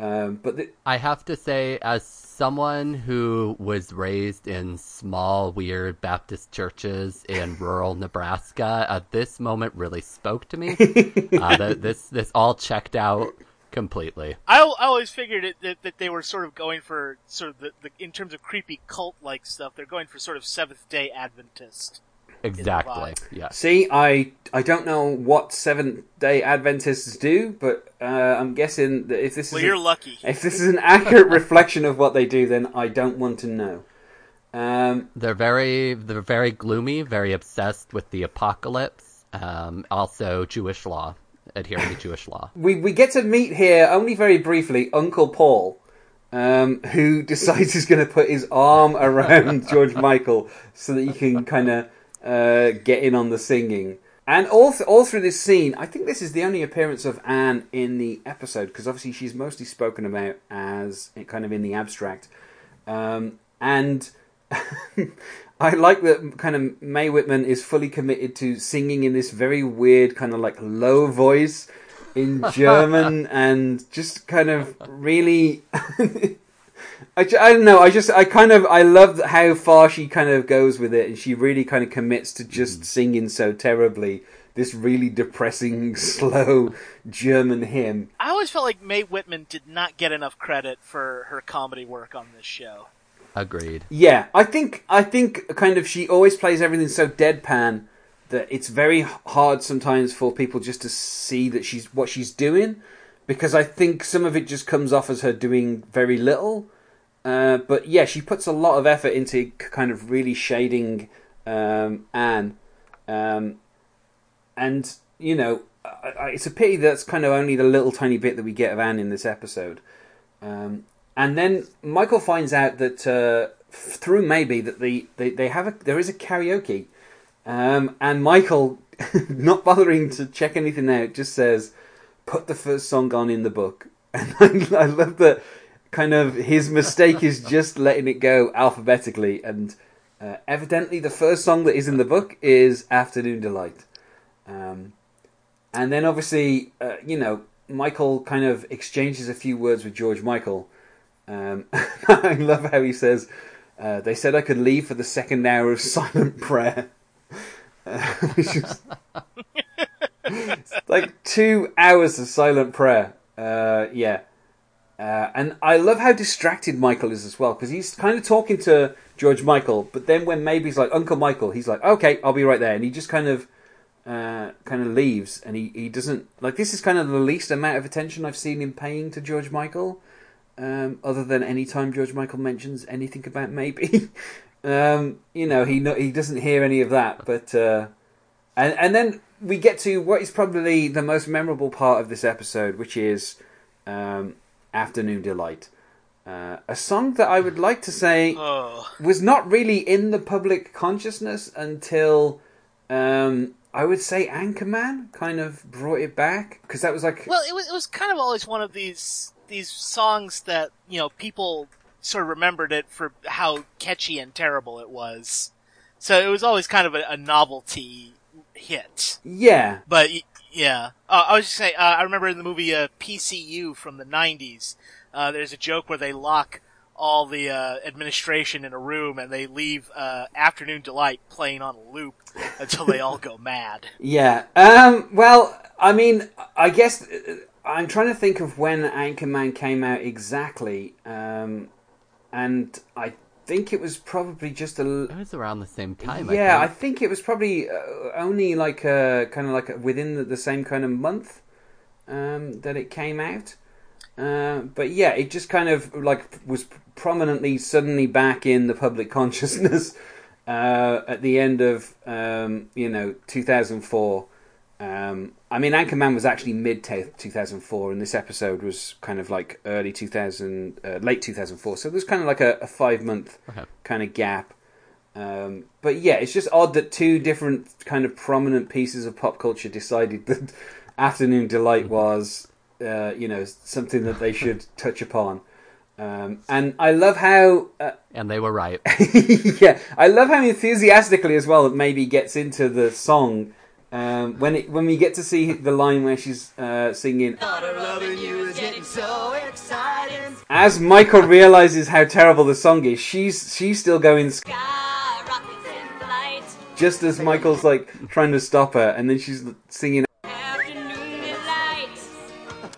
Um, but the, I have to say, as someone who was raised in small, weird Baptist churches in rural Nebraska, uh, this moment really spoke to me. uh, th- this this all checked out completely. I, I always figured it, that, that they were sort of going for sort of the, the in terms of creepy cult like stuff. They're going for sort of Seventh Day Adventist. Exactly. Yeah. See, I I don't know what Seventh Day Adventists do, but uh, I'm guessing that if this Well, is you're a- lucky. If this is an accurate reflection of what they do, then I don't want to know. Um, They're very they're very gloomy, very obsessed with the apocalypse. Um, also, Jewish law, adhering to Jewish law. we we get to meet here only very briefly Uncle Paul, um, who decides he's going to put his arm around George Michael so that he can kind of uh, get in on the singing. And all th- all through this scene, I think this is the only appearance of Anne in the episode because obviously she's mostly spoken about as kind of in the abstract. Um, and I like that kind of Mae Whitman is fully committed to singing in this very weird kind of like low voice in German and just kind of really. I, ju- I don't know. I just I kind of I love how far she kind of goes with it, and she really kind of commits to just mm-hmm. singing so terribly this really depressing, slow German hymn. I always felt like Mae Whitman did not get enough credit for her comedy work on this show. Agreed. Yeah, I think I think kind of she always plays everything so deadpan that it's very hard sometimes for people just to see that she's what she's doing because I think some of it just comes off as her doing very little. Uh, but yeah, she puts a lot of effort into kind of really shading um, Anne, um, and you know, I, I, it's a pity that's kind of only the little tiny bit that we get of Anne in this episode. Um, and then Michael finds out that uh, through Maeby that the they, they have a there is a karaoke, um, and Michael, not bothering to check anything out, just says, "Put the first song on in the book." And I, I love that kind of his mistake is just letting it go alphabetically, and uh, evidently the first song that is in the book is "Afternoon Delight." Um, and then obviously, uh, you know, Michael kind of exchanges a few words with George Michael. Um, I love how he says, uh, "They said I could leave for the second hour of silent prayer." Uh, it's like two hours of silent prayer. Uh, yeah, uh, and I love how distracted Michael is as well because he's kind of talking to George Michael, but then when Maeby's like Uncle Michael, he's like, "Okay, I'll be right there," and he just kind of uh, kind of leaves, and he, he doesn't like this is kind of the least amount of attention I've seen him paying to George Michael, um, other than any time George Michael mentions anything about Maeby. um, you know, he no, he doesn't hear any of that, but uh, and and then we get to what is probably the most memorable part of this episode, which is um, "Afternoon Delight." Uh, a song that I would like to say Oh. was not really in the public consciousness until um, I would say Anchorman kind of brought it back because that was like Well, it was it was kind of always one of these these songs that you know people sort of remembered it for how catchy and terrible it was. So it was always kind of a, a novelty hit. yeah But Yeah. Uh, I was just saying, uh, I remember in the movie uh, PCU from the 90s, uh, there's a joke where they lock all the uh, administration in a room and they leave uh, Afternoon Delight playing on a loop until they all go mad. Yeah. Um, well, I mean, I guess uh, I'm trying to think of when Anchorman came out exactly, um, and I think it was probably just a. It was around the same time. Yeah, I I think. think it was probably uh, only like uh, kind of like within the, the same kind of month um, that it came out. Uh, but yeah, it just kind of like was prominently suddenly back in the public consciousness uh, at the end of um, you know 2004. Um, I mean, Anchorman was actually mid 2004, and this episode was kind of like early 2000, uh, late 2004. So there's kind of like a, a five month Okay. kind of gap. Um, but yeah, it's just odd that two different kind of prominent pieces of pop culture decided that Afternoon Delight was, uh, you know, something that they should touch upon. Um, and I love how, uh, And they were right. yeah, I love how enthusiastically as well it Maeby gets into the song. Um, when it, when we get to see the line where she's uh, singing, as Michael realizes how terrible the song is, she's she's still going just as Michael's like trying to stop her, and then she's singing.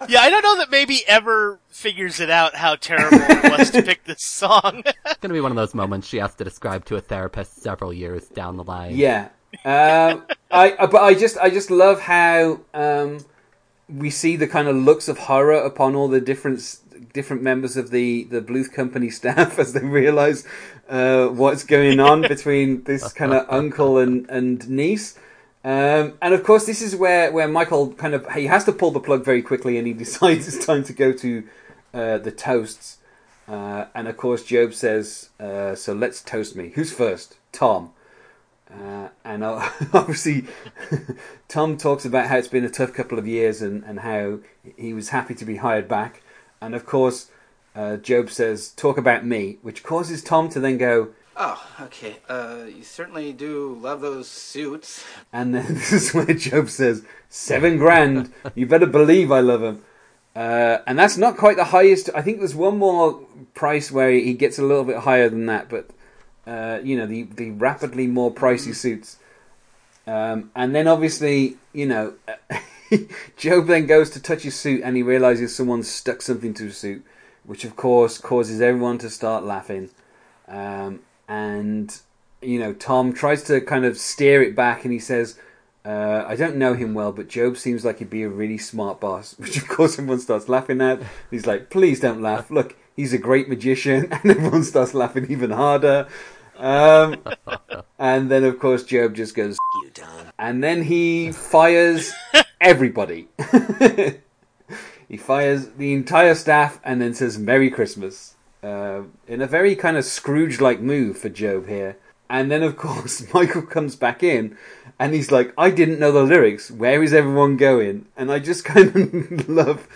Yeah, I don't know that Maeby ever figures it out how terrible it was to pick this song. It's going to be one of those moments she has to describe to a therapist several years down the line. Yeah, um, I but I just I just love how um, we see the kind of looks of horror upon all the different different members of the the Bluth Company staff as they realize uh, what's going on between this kind of uncle and and niece. Um, and of course, this is where, where Michael kind of he has to pull the plug very quickly, and he decides it's time to go to uh, the toasts. Uh, and of course, Gob says, uh, "So let's toast me. Who's first? Tom." Uh, and obviously, Tom talks about how it's been a tough couple of years and, and how he was happy to be hired back. And of course, uh, Gob says, "Talk about me," which causes Tom to then go, Oh, okay. Uh, you certainly do love those suits. And then this is where Gob says, seven grand. You better believe I love him. Uh, and that's not quite the highest. I think there's one more price where he gets a little bit higher than that, but uh, you know the the rapidly more pricey suits. Um, and then obviously, you know, Gob then goes to touch his suit and he realizes someone's stuck something to his suit, which of course causes everyone to start laughing. Um, and you know, Tom tries to kind of steer it back, and he says, uh, "I don't know him well, but Gob seems like he'd be a really smart boss." Which, of course, everyone starts laughing at. He's like, "Please don't laugh. Look, he's a great magician," and everyone starts laughing even harder. Um, and then, of course, Gob just goes, You, and then he fires everybody. he fires the entire staff and then says Merry Christmas uh, in a very kind of Scrooge like move for Gob here. And then, of course, Michael comes back in and he's like, I didn't know the lyrics. Where is everyone going? And I just kind of love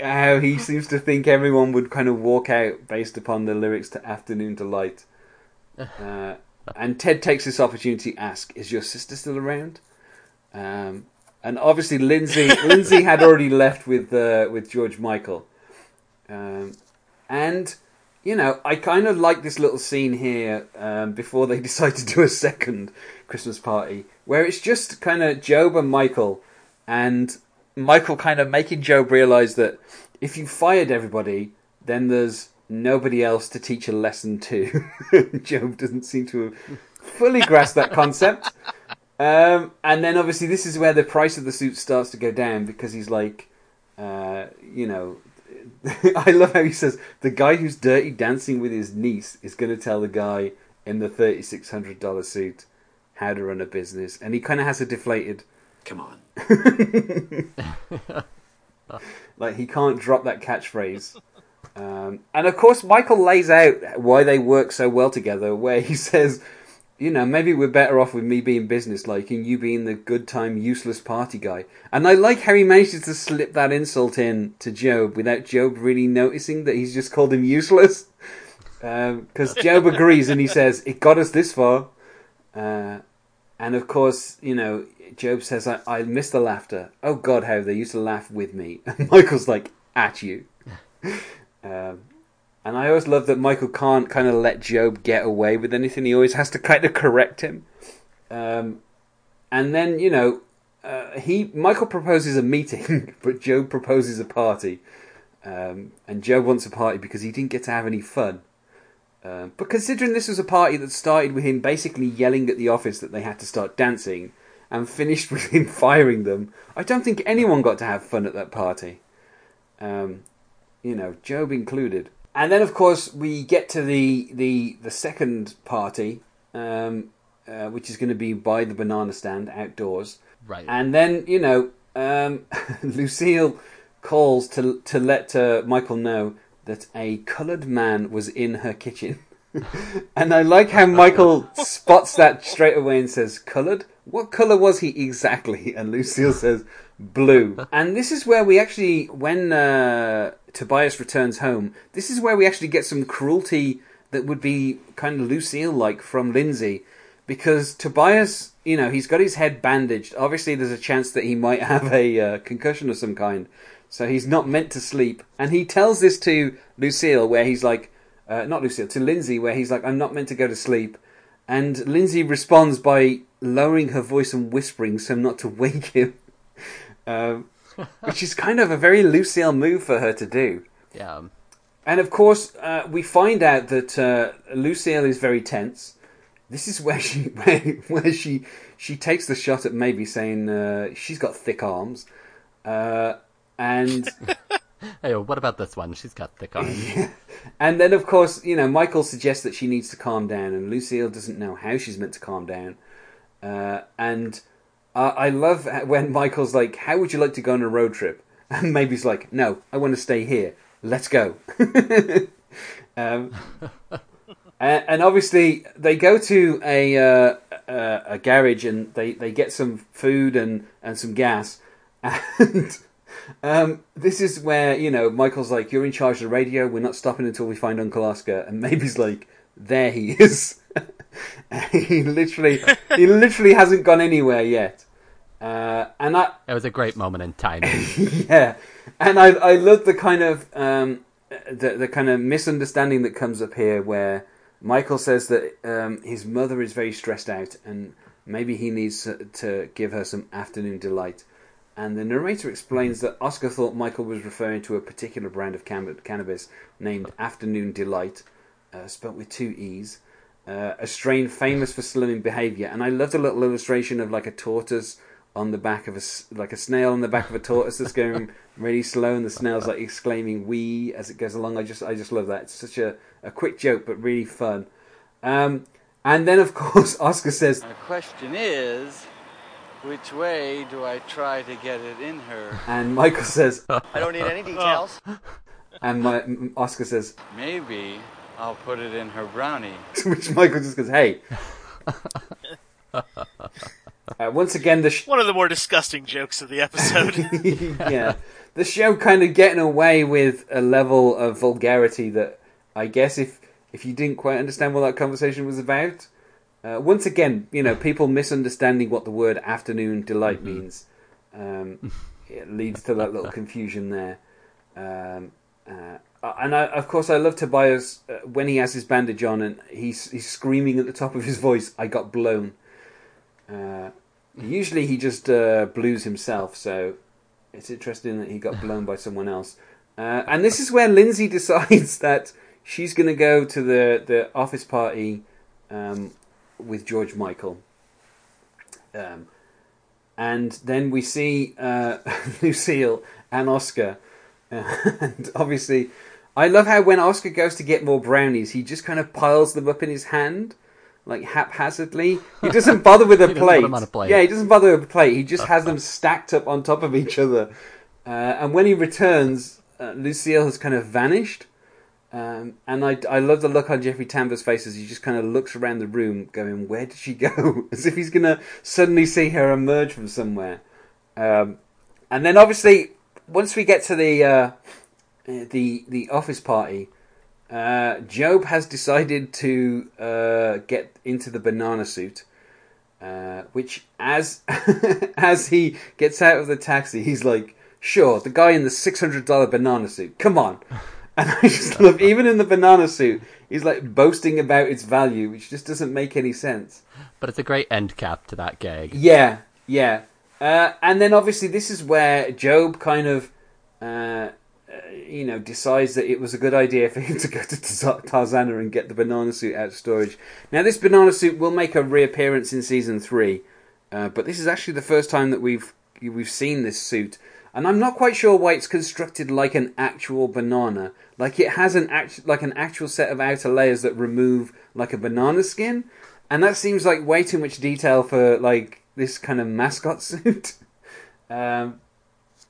how he seems to think everyone would kind of walk out based upon the lyrics to Afternoon Delight. Uh, and Ted takes this opportunity to ask, "Is your sister still around?" Um, and obviously, Lindsay Lindsay had already left with uh, with George Michael, um, and you know, I kind of like this little scene here um, before they decide to do a second Christmas party, where it's just kind of Gob and Michael, and Michael kind of making Gob realize that if you fired everybody, then there's nobody else to teach a lesson to. Gob doesn't seem to have fully grasped that concept. Um, and then obviously this is where the price of the suit starts to go down because he's like, uh, you know, I love how he says the guy who's dirty dancing with his niece is going to tell the guy in the thirty six hundred dollar suit how to run a business, and he kind of has a deflated. Come on. like he can't drop that catchphrase. Um, and of course, Michael lays out why they work so well together, where he says, you know, maybe we're better off with me being businesslike and you being the good time, useless party guy. And I like how he manages to slip that insult in to Gob without Gob really noticing that he's just called him useless. Because Gob agrees and he says, it got us this far. Uh, and of course, you know, Gob says, I, I miss the laughter. Oh God, how they used to laugh with me. And Michael's like, at you. Um, and I always love that Michael can't kind of let Gob get away with anything. He always has to kind of correct him. Um, and then, you know, uh, he Michael proposes a meeting, but Gob proposes a party. Um, and Gob wants a party because he didn't get to have any fun. Uh, but considering this was a party that started with him basically yelling at the office that they had to start dancing and finished with him firing them, I don't think anyone got to have fun at that party. Um, you know, Gob included. And then, of course, we get to the the, the second party, um, uh, which is going to be by the banana stand outdoors. Right. And then, you know, um, Lucille calls to to let uh, Michael know that a coloured man was in her kitchen. and I like how Michael spots that straight away and says, "Coloured? What colour was he exactly?" And Lucille says, "Blue." And this is where we actually, when uh, Tobias returns home, this is where we actually get some cruelty that would be kind of Lucille-like from Lindsay, because Tobias, you know, he's got his head bandaged. Obviously, there's a chance that he might have a uh, concussion of some kind. So he's not meant to sleep. And he tells this to Lucille, where he's like, uh, not Lucille, to Lindsay, where he's like, I'm not meant to go to sleep. And Lindsay responds by lowering her voice and whispering so not to wake him. Um, which is kind of a very Lucille move for her to do. Yeah. And of course, uh, we find out that uh, Lucille is very tense. This is where she where, where she she takes the shot at Maeby saying uh, she's got thick arms. Uh, and hey, what about this one? She's got thick arms. and then, of course, you know, Michael suggests that she needs to calm down, and Lucille doesn't know how she's meant to calm down. Uh, and uh, I love when Michael's like, "How would you like to go on a road trip?" And Maeby's like, "No, I want to stay here. Let's go." um, and, and, obviously, they go to a uh, a, a garage and they, they get some food and, and some gas, and. Um, this is where you know Michael's like, "You're in charge of the radio. We're not stopping until we find Uncle Oscar." And Maeby's like, "There he is." he literally, he literally hasn't gone anywhere yet. Uh, and I, it was a great moment in time. yeah, and I, I love the kind of um, the the kind of misunderstanding that comes up here, where Michael says that um, his mother is very stressed out, and maybe he needs to, give her some afternoon delight. And the narrator explains that Oscar thought Michael was referring to a particular brand of cannabis named Afternoon Delight, uh, spelt with two E's, uh, a strain famous for slimming behaviour. And I loved a little illustration of like a tortoise on the back of a like a snail on the back of a tortoise that's going really slow, and the snail's like exclaiming "wee" as it goes along. I just I just love that. It's such a, a quick joke, but really fun. Um, and then of course Oscar says, "The question is." Which way do I try to get it in her? And Michael says, I don't need any details. And my, Oscar says, Maybe I'll put it in her brownie. Which Michael just goes, Hey. Uh, once again, the sh- one of the more disgusting jokes of the episode. yeah, the show kind of getting away with a level of vulgarity that I guess if if you didn't quite understand what that conversation was about, uh, once again, you know, people misunderstanding what the word afternoon delight mm-hmm. means. Um, it leads to that little confusion there. Um, uh, and I, of course, I love Tobias uh, when he has his bandage on and he's he's screaming at the top of his voice, "I got blown." Uh, usually, he just uh, blues himself, so it's interesting that he got blown by someone else. Uh, and this is where Lindsay decides that she's going to go to the the office party um, with George Michael. Um, and then we see uh, Lucille and Oscar. and obviously, I love how when Oscar goes to get more brownies, he just kind of piles them up in his hand, like haphazardly. He doesn't bother with a, plate. plate. Yeah, he doesn't bother with a plate. He just has them stacked up on top of each other. Uh, and when he returns, uh, Lucille has kind of vanished. Um, and I, I love the look on Jeffrey Tambor's face as he just kind of looks around the room, going, "Where did she go?" as if he's gonna suddenly see her emerge from somewhere. Um, and then, obviously, once we get to the uh, the the office party, uh, Gob has decided to uh, get into the banana suit, Uh, which, as as he gets out of the taxi, he's like, "Sure, the guy in the six hundred dollar banana suit. Come on." And I just love, even in the banana suit, he's like boasting about its value, which just doesn't make any sense. But it's a great end cap to that gag. Yeah, yeah. Uh, and then obviously this is where Gob kind of, uh, you know, decides that it was a good idea for him to go to Tar- Tarzana and get the banana suit out of storage. Now this banana suit will make a reappearance in season three, uh, but this is actually the first time that we've we've seen this suit. And I'm not quite sure why it's constructed like an actual banana. Like it has an act- like an actual set of outer layers that remove like a banana skin, and that seems like way too much detail for like this kind of mascot suit. um,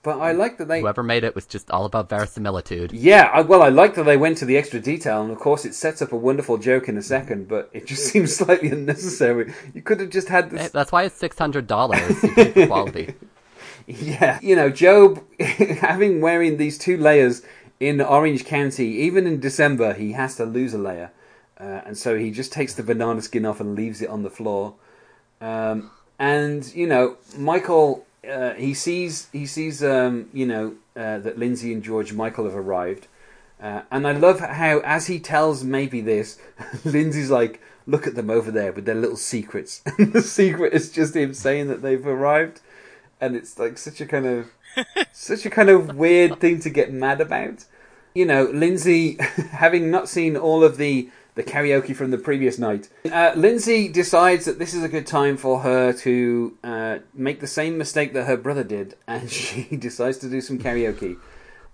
but I like that they Whoever made it was just all about verisimilitude. yeah, I, well, I like that they went to the extra detail, and of course, it sets up a wonderful joke in a second. But it just seems slightly unnecessary. You could have just had this. Hey, That's why it's six hundred dollars. For quality. Yeah, you know, Job having wearing these two layers in Orange County, even in December, he has to lose a layer, uh, and so he just takes the banana skin off and leaves it on the floor. Um, and you know, Michael, uh, he sees he sees um, you know uh, that Lindsay and George Michael have arrived, uh, and I love how as he tells Maeby this, Lindsay's like, "Look at them over there with their little secrets," and the secret is just him saying that they've arrived and it's like such a kind of such a kind of weird thing to get mad about. You know, Lindsay, having not seen all of the the karaoke from the previous night, uh, Lindsay decides that this is a good time for her to uh, make the same mistake that her brother did, and she decides to do some karaoke.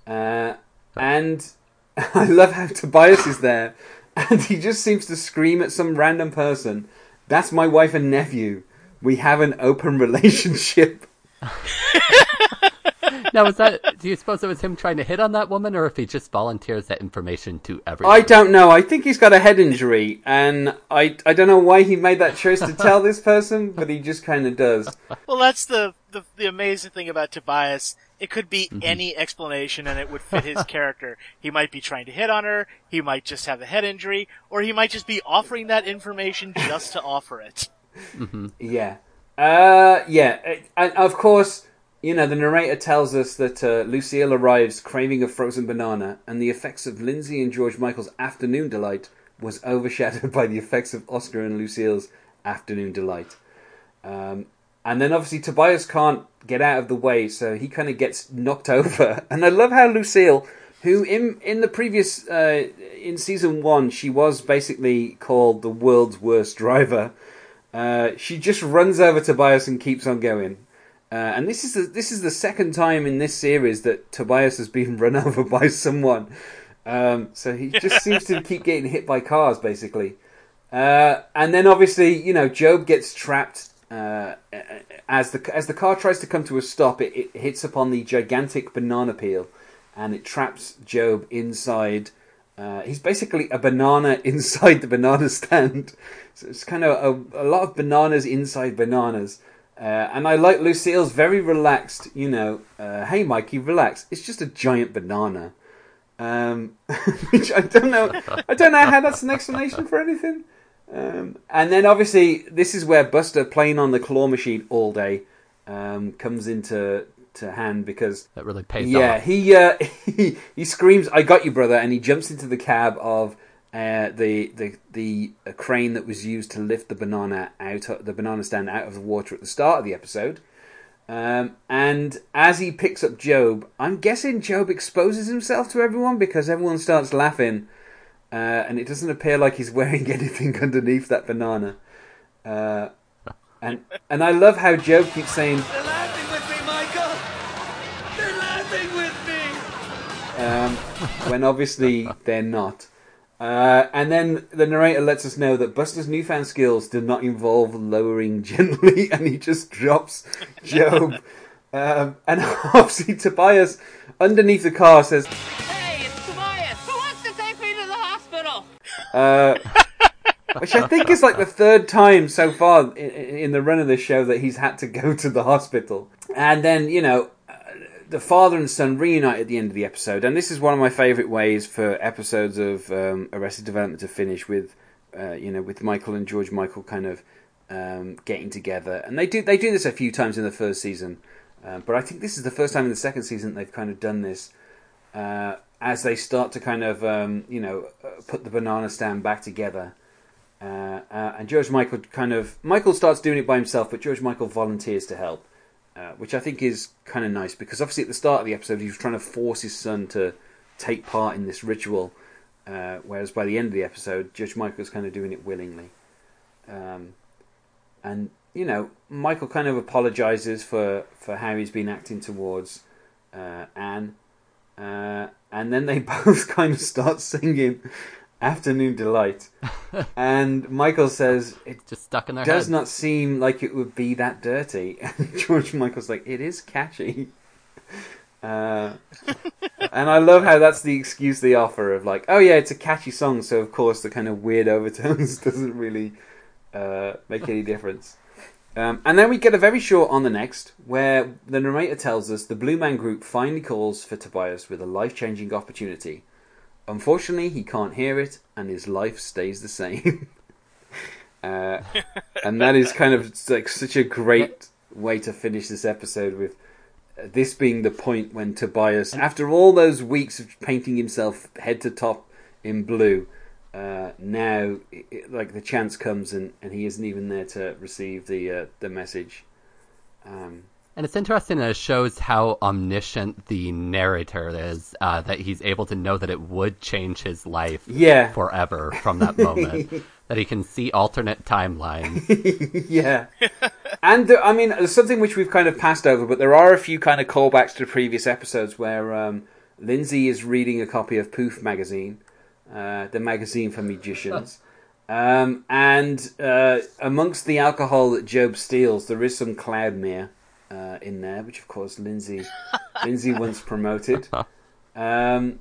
Uh, and I love how Tobias is there, and he just seems to scream at some random person. That's my wife and nephew. We have an open relationship. Now, was that? Do you suppose it was him trying to hit on that woman, or if he just volunteers that information to everyone? I don't know. I think he's got a head injury, and I I don't know why he made that choice to tell this person, but he just kind of does. Well, that's the, the the amazing thing about Tobias. It could be any explanation, and it would fit his character. He might be trying to hit on her. He might just have a head injury, or he might just be offering that information just to offer it. Yeah. Uh, yeah. And of course, you know, the narrator tells us that uh, Lucille arrives craving a frozen banana, and the effects of Lindsay and George Michael's afternoon delight was overshadowed by the effects of Oscar and Lucille's afternoon delight. Um, and then obviously Tobias can't get out of the way, so he kind of gets knocked over. And I love how Lucille, who in in the previous uh, in season one, she was basically called the world's worst driver. Uh, she just runs over Tobias and keeps on going. Uh, and this is the this is the second time in this series that Tobias has been run over by someone. Um, so he just seems to keep getting hit by cars, basically. Uh, and then obviously, you know, Gob gets trapped uh, as the as the car tries to come to a stop. It, it hits upon the gigantic banana peel, and it traps Gob inside. Uh, he's basically a banana inside the banana stand. So it's kind of a, a lot of bananas inside bananas. Uh, and I like Lucille's very relaxed, you know, uh, hey Mikey, relax. It's just a giant banana. Um, which I don't know. I don't know how that's an explanation for anything. Um, and then obviously this is where Buster playing on the claw machine all day um, comes into to hand because that really pays yeah off. he uh, he he screams I got you brother and he jumps into the cab of uh, the the the crane that was used to lift the banana out the banana stand out of the water at the start of the episode um, and as he picks up Gob I'm guessing Gob exposes himself to everyone because everyone starts laughing uh, and it doesn't appear like he's wearing anything underneath that banana uh, and and I love how Gob keeps saying They're laughing with me, Michael. They're laughing with me. um, when obviously they're not. Uh, and then the narrator lets us know that Buster's newfound skills do not involve lowering gently, and he just drops Gob. Um, and obviously Tobias, underneath the car, says, Hey, it's Tobias. Who wants to take me to the hospital? uh, which I think is like the third time so far in, in the run of this show that he's had to go to the hospital. And then, you know, the father and son reunite at the end of the episode. And this is one of my favourite ways for episodes of um, Arrested Development to finish with, uh, you know, with Michael and George Michael kind of um, getting together, and they do they do this a few times in the first season, uh, but I think this is the first time in the second season they've kind of done this uh, as they start to kind of um, you know uh, put the banana stand back together. Uh, uh, and George Michael kind of Michael starts doing it by himself, but George Michael volunteers to help, uh, which I think is kind of nice because obviously at the start of the episode he was trying to force his son to take part in this ritual, uh, whereas by the end of the episode George Michael's kind of doing it willingly, um, and you know Michael kind of apologizes for for how he's been acting towards uh, Anne, uh, and then they both kind of start singing afternoon delight and michael says it just stuck in their does heads. not seem like it would be that dirty and george michael's like it is catchy uh, and i love how that's the excuse they offer of like oh yeah it's a catchy song so of course the kind of weird overtones doesn't really uh, make any difference um, and then we get a very short on the next, where the narrator tells us the Blue Man Group finally calls for Tobias with a life changing opportunity. Unfortunately, he can't hear it, and his life stays the same. uh, and that is kind of like such a great way to finish this episode with uh, this being the point when Tobias, after all those weeks of painting himself head to top in blue, uh, now it, like the chance comes and, and he isn't even there to receive the uh, the message. Um, And it's interesting that it shows how omniscient the narrator is, uh, that he's able to know that it would change his life Yeah. forever from that moment. that he can see alternate timelines. yeah. And I mean, something which we've kind of passed over, but there are a few kind of callbacks to previous episodes where um, Lindsay is reading a copy of Poof magazine, uh, the magazine for magicians. Um, and uh, amongst the alcohol that Gob steals, there is some Cloudmere uh, in there, which of course Lindsay Lindsay once promoted. Um,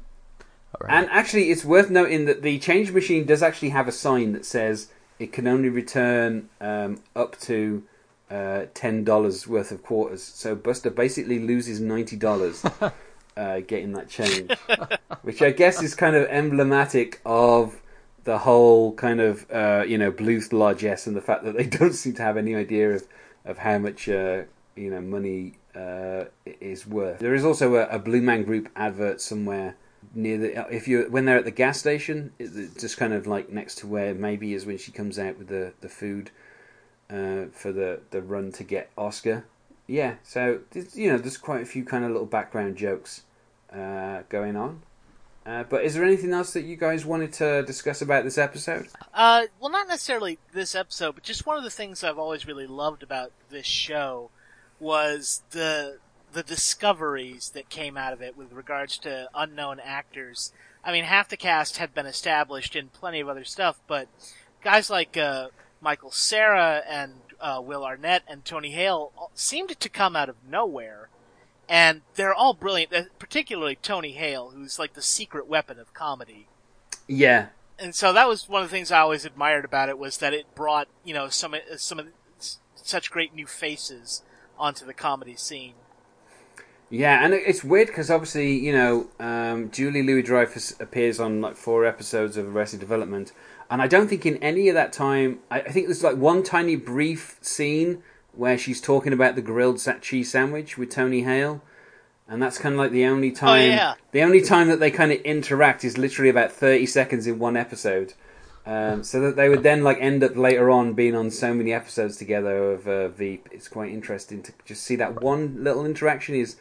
and actually, it's worth noting that the change machine does actually have a sign that says it can only return um, up to uh, ten dollars worth of quarters. So Buster basically loses ninety dollars uh, getting that change, which I guess is kind of emblematic of the whole kind of uh, you know Bluth largesse and the fact that they don't seem to have any idea of of how much uh, you know money uh, is worth. There is also a, a Blue Man Group advert somewhere near the if you when they're at the gas station, it's just kind of like next to where Maeby is when she comes out with the the food uh, for the the run to get Oscar. Yeah, so you know there's quite a few kind of little background jokes uh, going on. Uh, but is there anything else that you guys wanted to discuss about this episode? Uh, well, not necessarily this episode, but just one of the things I've always really loved about this show was the the discoveries that came out of it with regards to unknown actors. I mean, half the cast had been established in plenty of other stuff, but guys like uh, Michael Cera and uh, Will Arnett and Tony Hale seemed to come out of nowhere. And they're all brilliant, uh, particularly Tony Hale, who's like the secret weapon of comedy Yeah, and so that was one of the things I always admired about it was that it brought you know some some of such great new faces onto the comedy scene. Yeah, and it's weird because obviously, you know, um, Julia Louis-Dreyfus appears on like four episodes of Arrested Development, and I don't think in any of that time, I, I think there's like one tiny brief scene where she's talking about the grilled cheese sandwich with Tony Hale, and that's kind of like the only time. yeah. The only time that they kind of interact is literally about thirty seconds in one episode. Um, so that they would then like end up later on being on so many episodes together of uh, Veep. It's quite interesting to just see that one little interaction is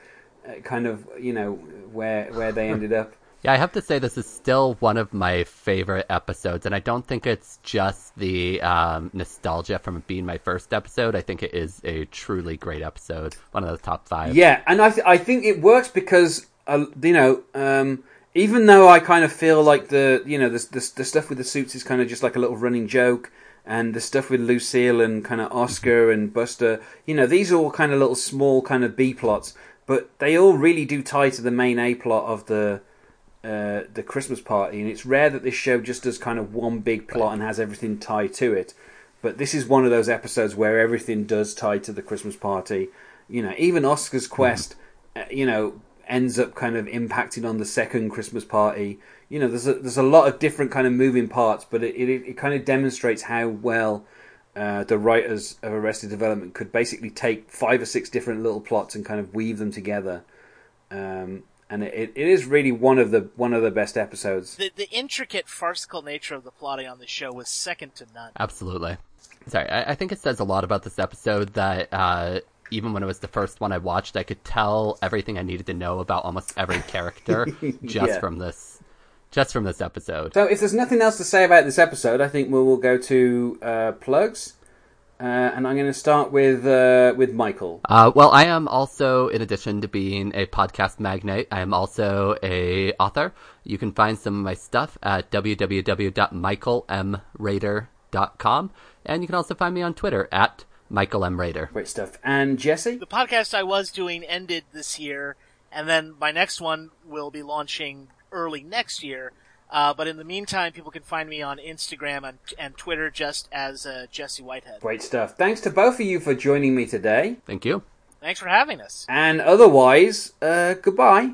uh, kind of you know where where they ended up. Yeah, I have to say this is still one of my favorite episodes, and I don't think it's just the um, nostalgia from it being my first episode. I think it is a truly great episode, one of the top five. Yeah, and I th- I think it works because uh, you know um, even though I kind of feel like the you know the, the the stuff with the suits is kind of just like a little running joke. And the stuff with Lucille and kind of Oscar and Buster, you know, these are all kind of little small kind of B plots, but they all really do tie to the main A plot of the uh, the Christmas party, and it's rare that this show just does kind of one big plot and has everything tied to it. But this is one of those episodes where everything does tie to the Christmas party. You know, even Oscar's quest, uh, you know, ends up kind of impacting on the second Christmas party. You know, there's a, there's a lot of different kind of moving parts, but it, it, it kind of demonstrates how well uh, the writers of Arrested Development could basically take five or six different little plots and kind of weave them together. Um, and it, it is really one of the one of the best episodes. The, the intricate farcical nature of the plotting on the show was second to none. Absolutely. Sorry, I, I think it says a lot about this episode that uh, even when it was the first one I watched, I could tell everything I needed to know about almost every character just Yeah. from this, just from this episode. So if there's nothing else to say about this episode, I think we will go to uh, plugs, uh, and I'm going to start with uh, with Michael. Uh, well, I am also, in addition to being a podcast magnate, I am also a author. You can find some of my stuff at www.michaelmrader.com, and you can also find me on Twitter at Michael M. Rader. Great stuff. And Jesse? The podcast I was doing ended this year, and then my next one will be launching early next year. Uh, but in the meantime, people can find me on Instagram and, and Twitter just as uh, Jesse Whitehead. Great stuff. Thanks to both of you for joining me today. Thank you. Thanks for having us. And otherwise, uh, goodbye.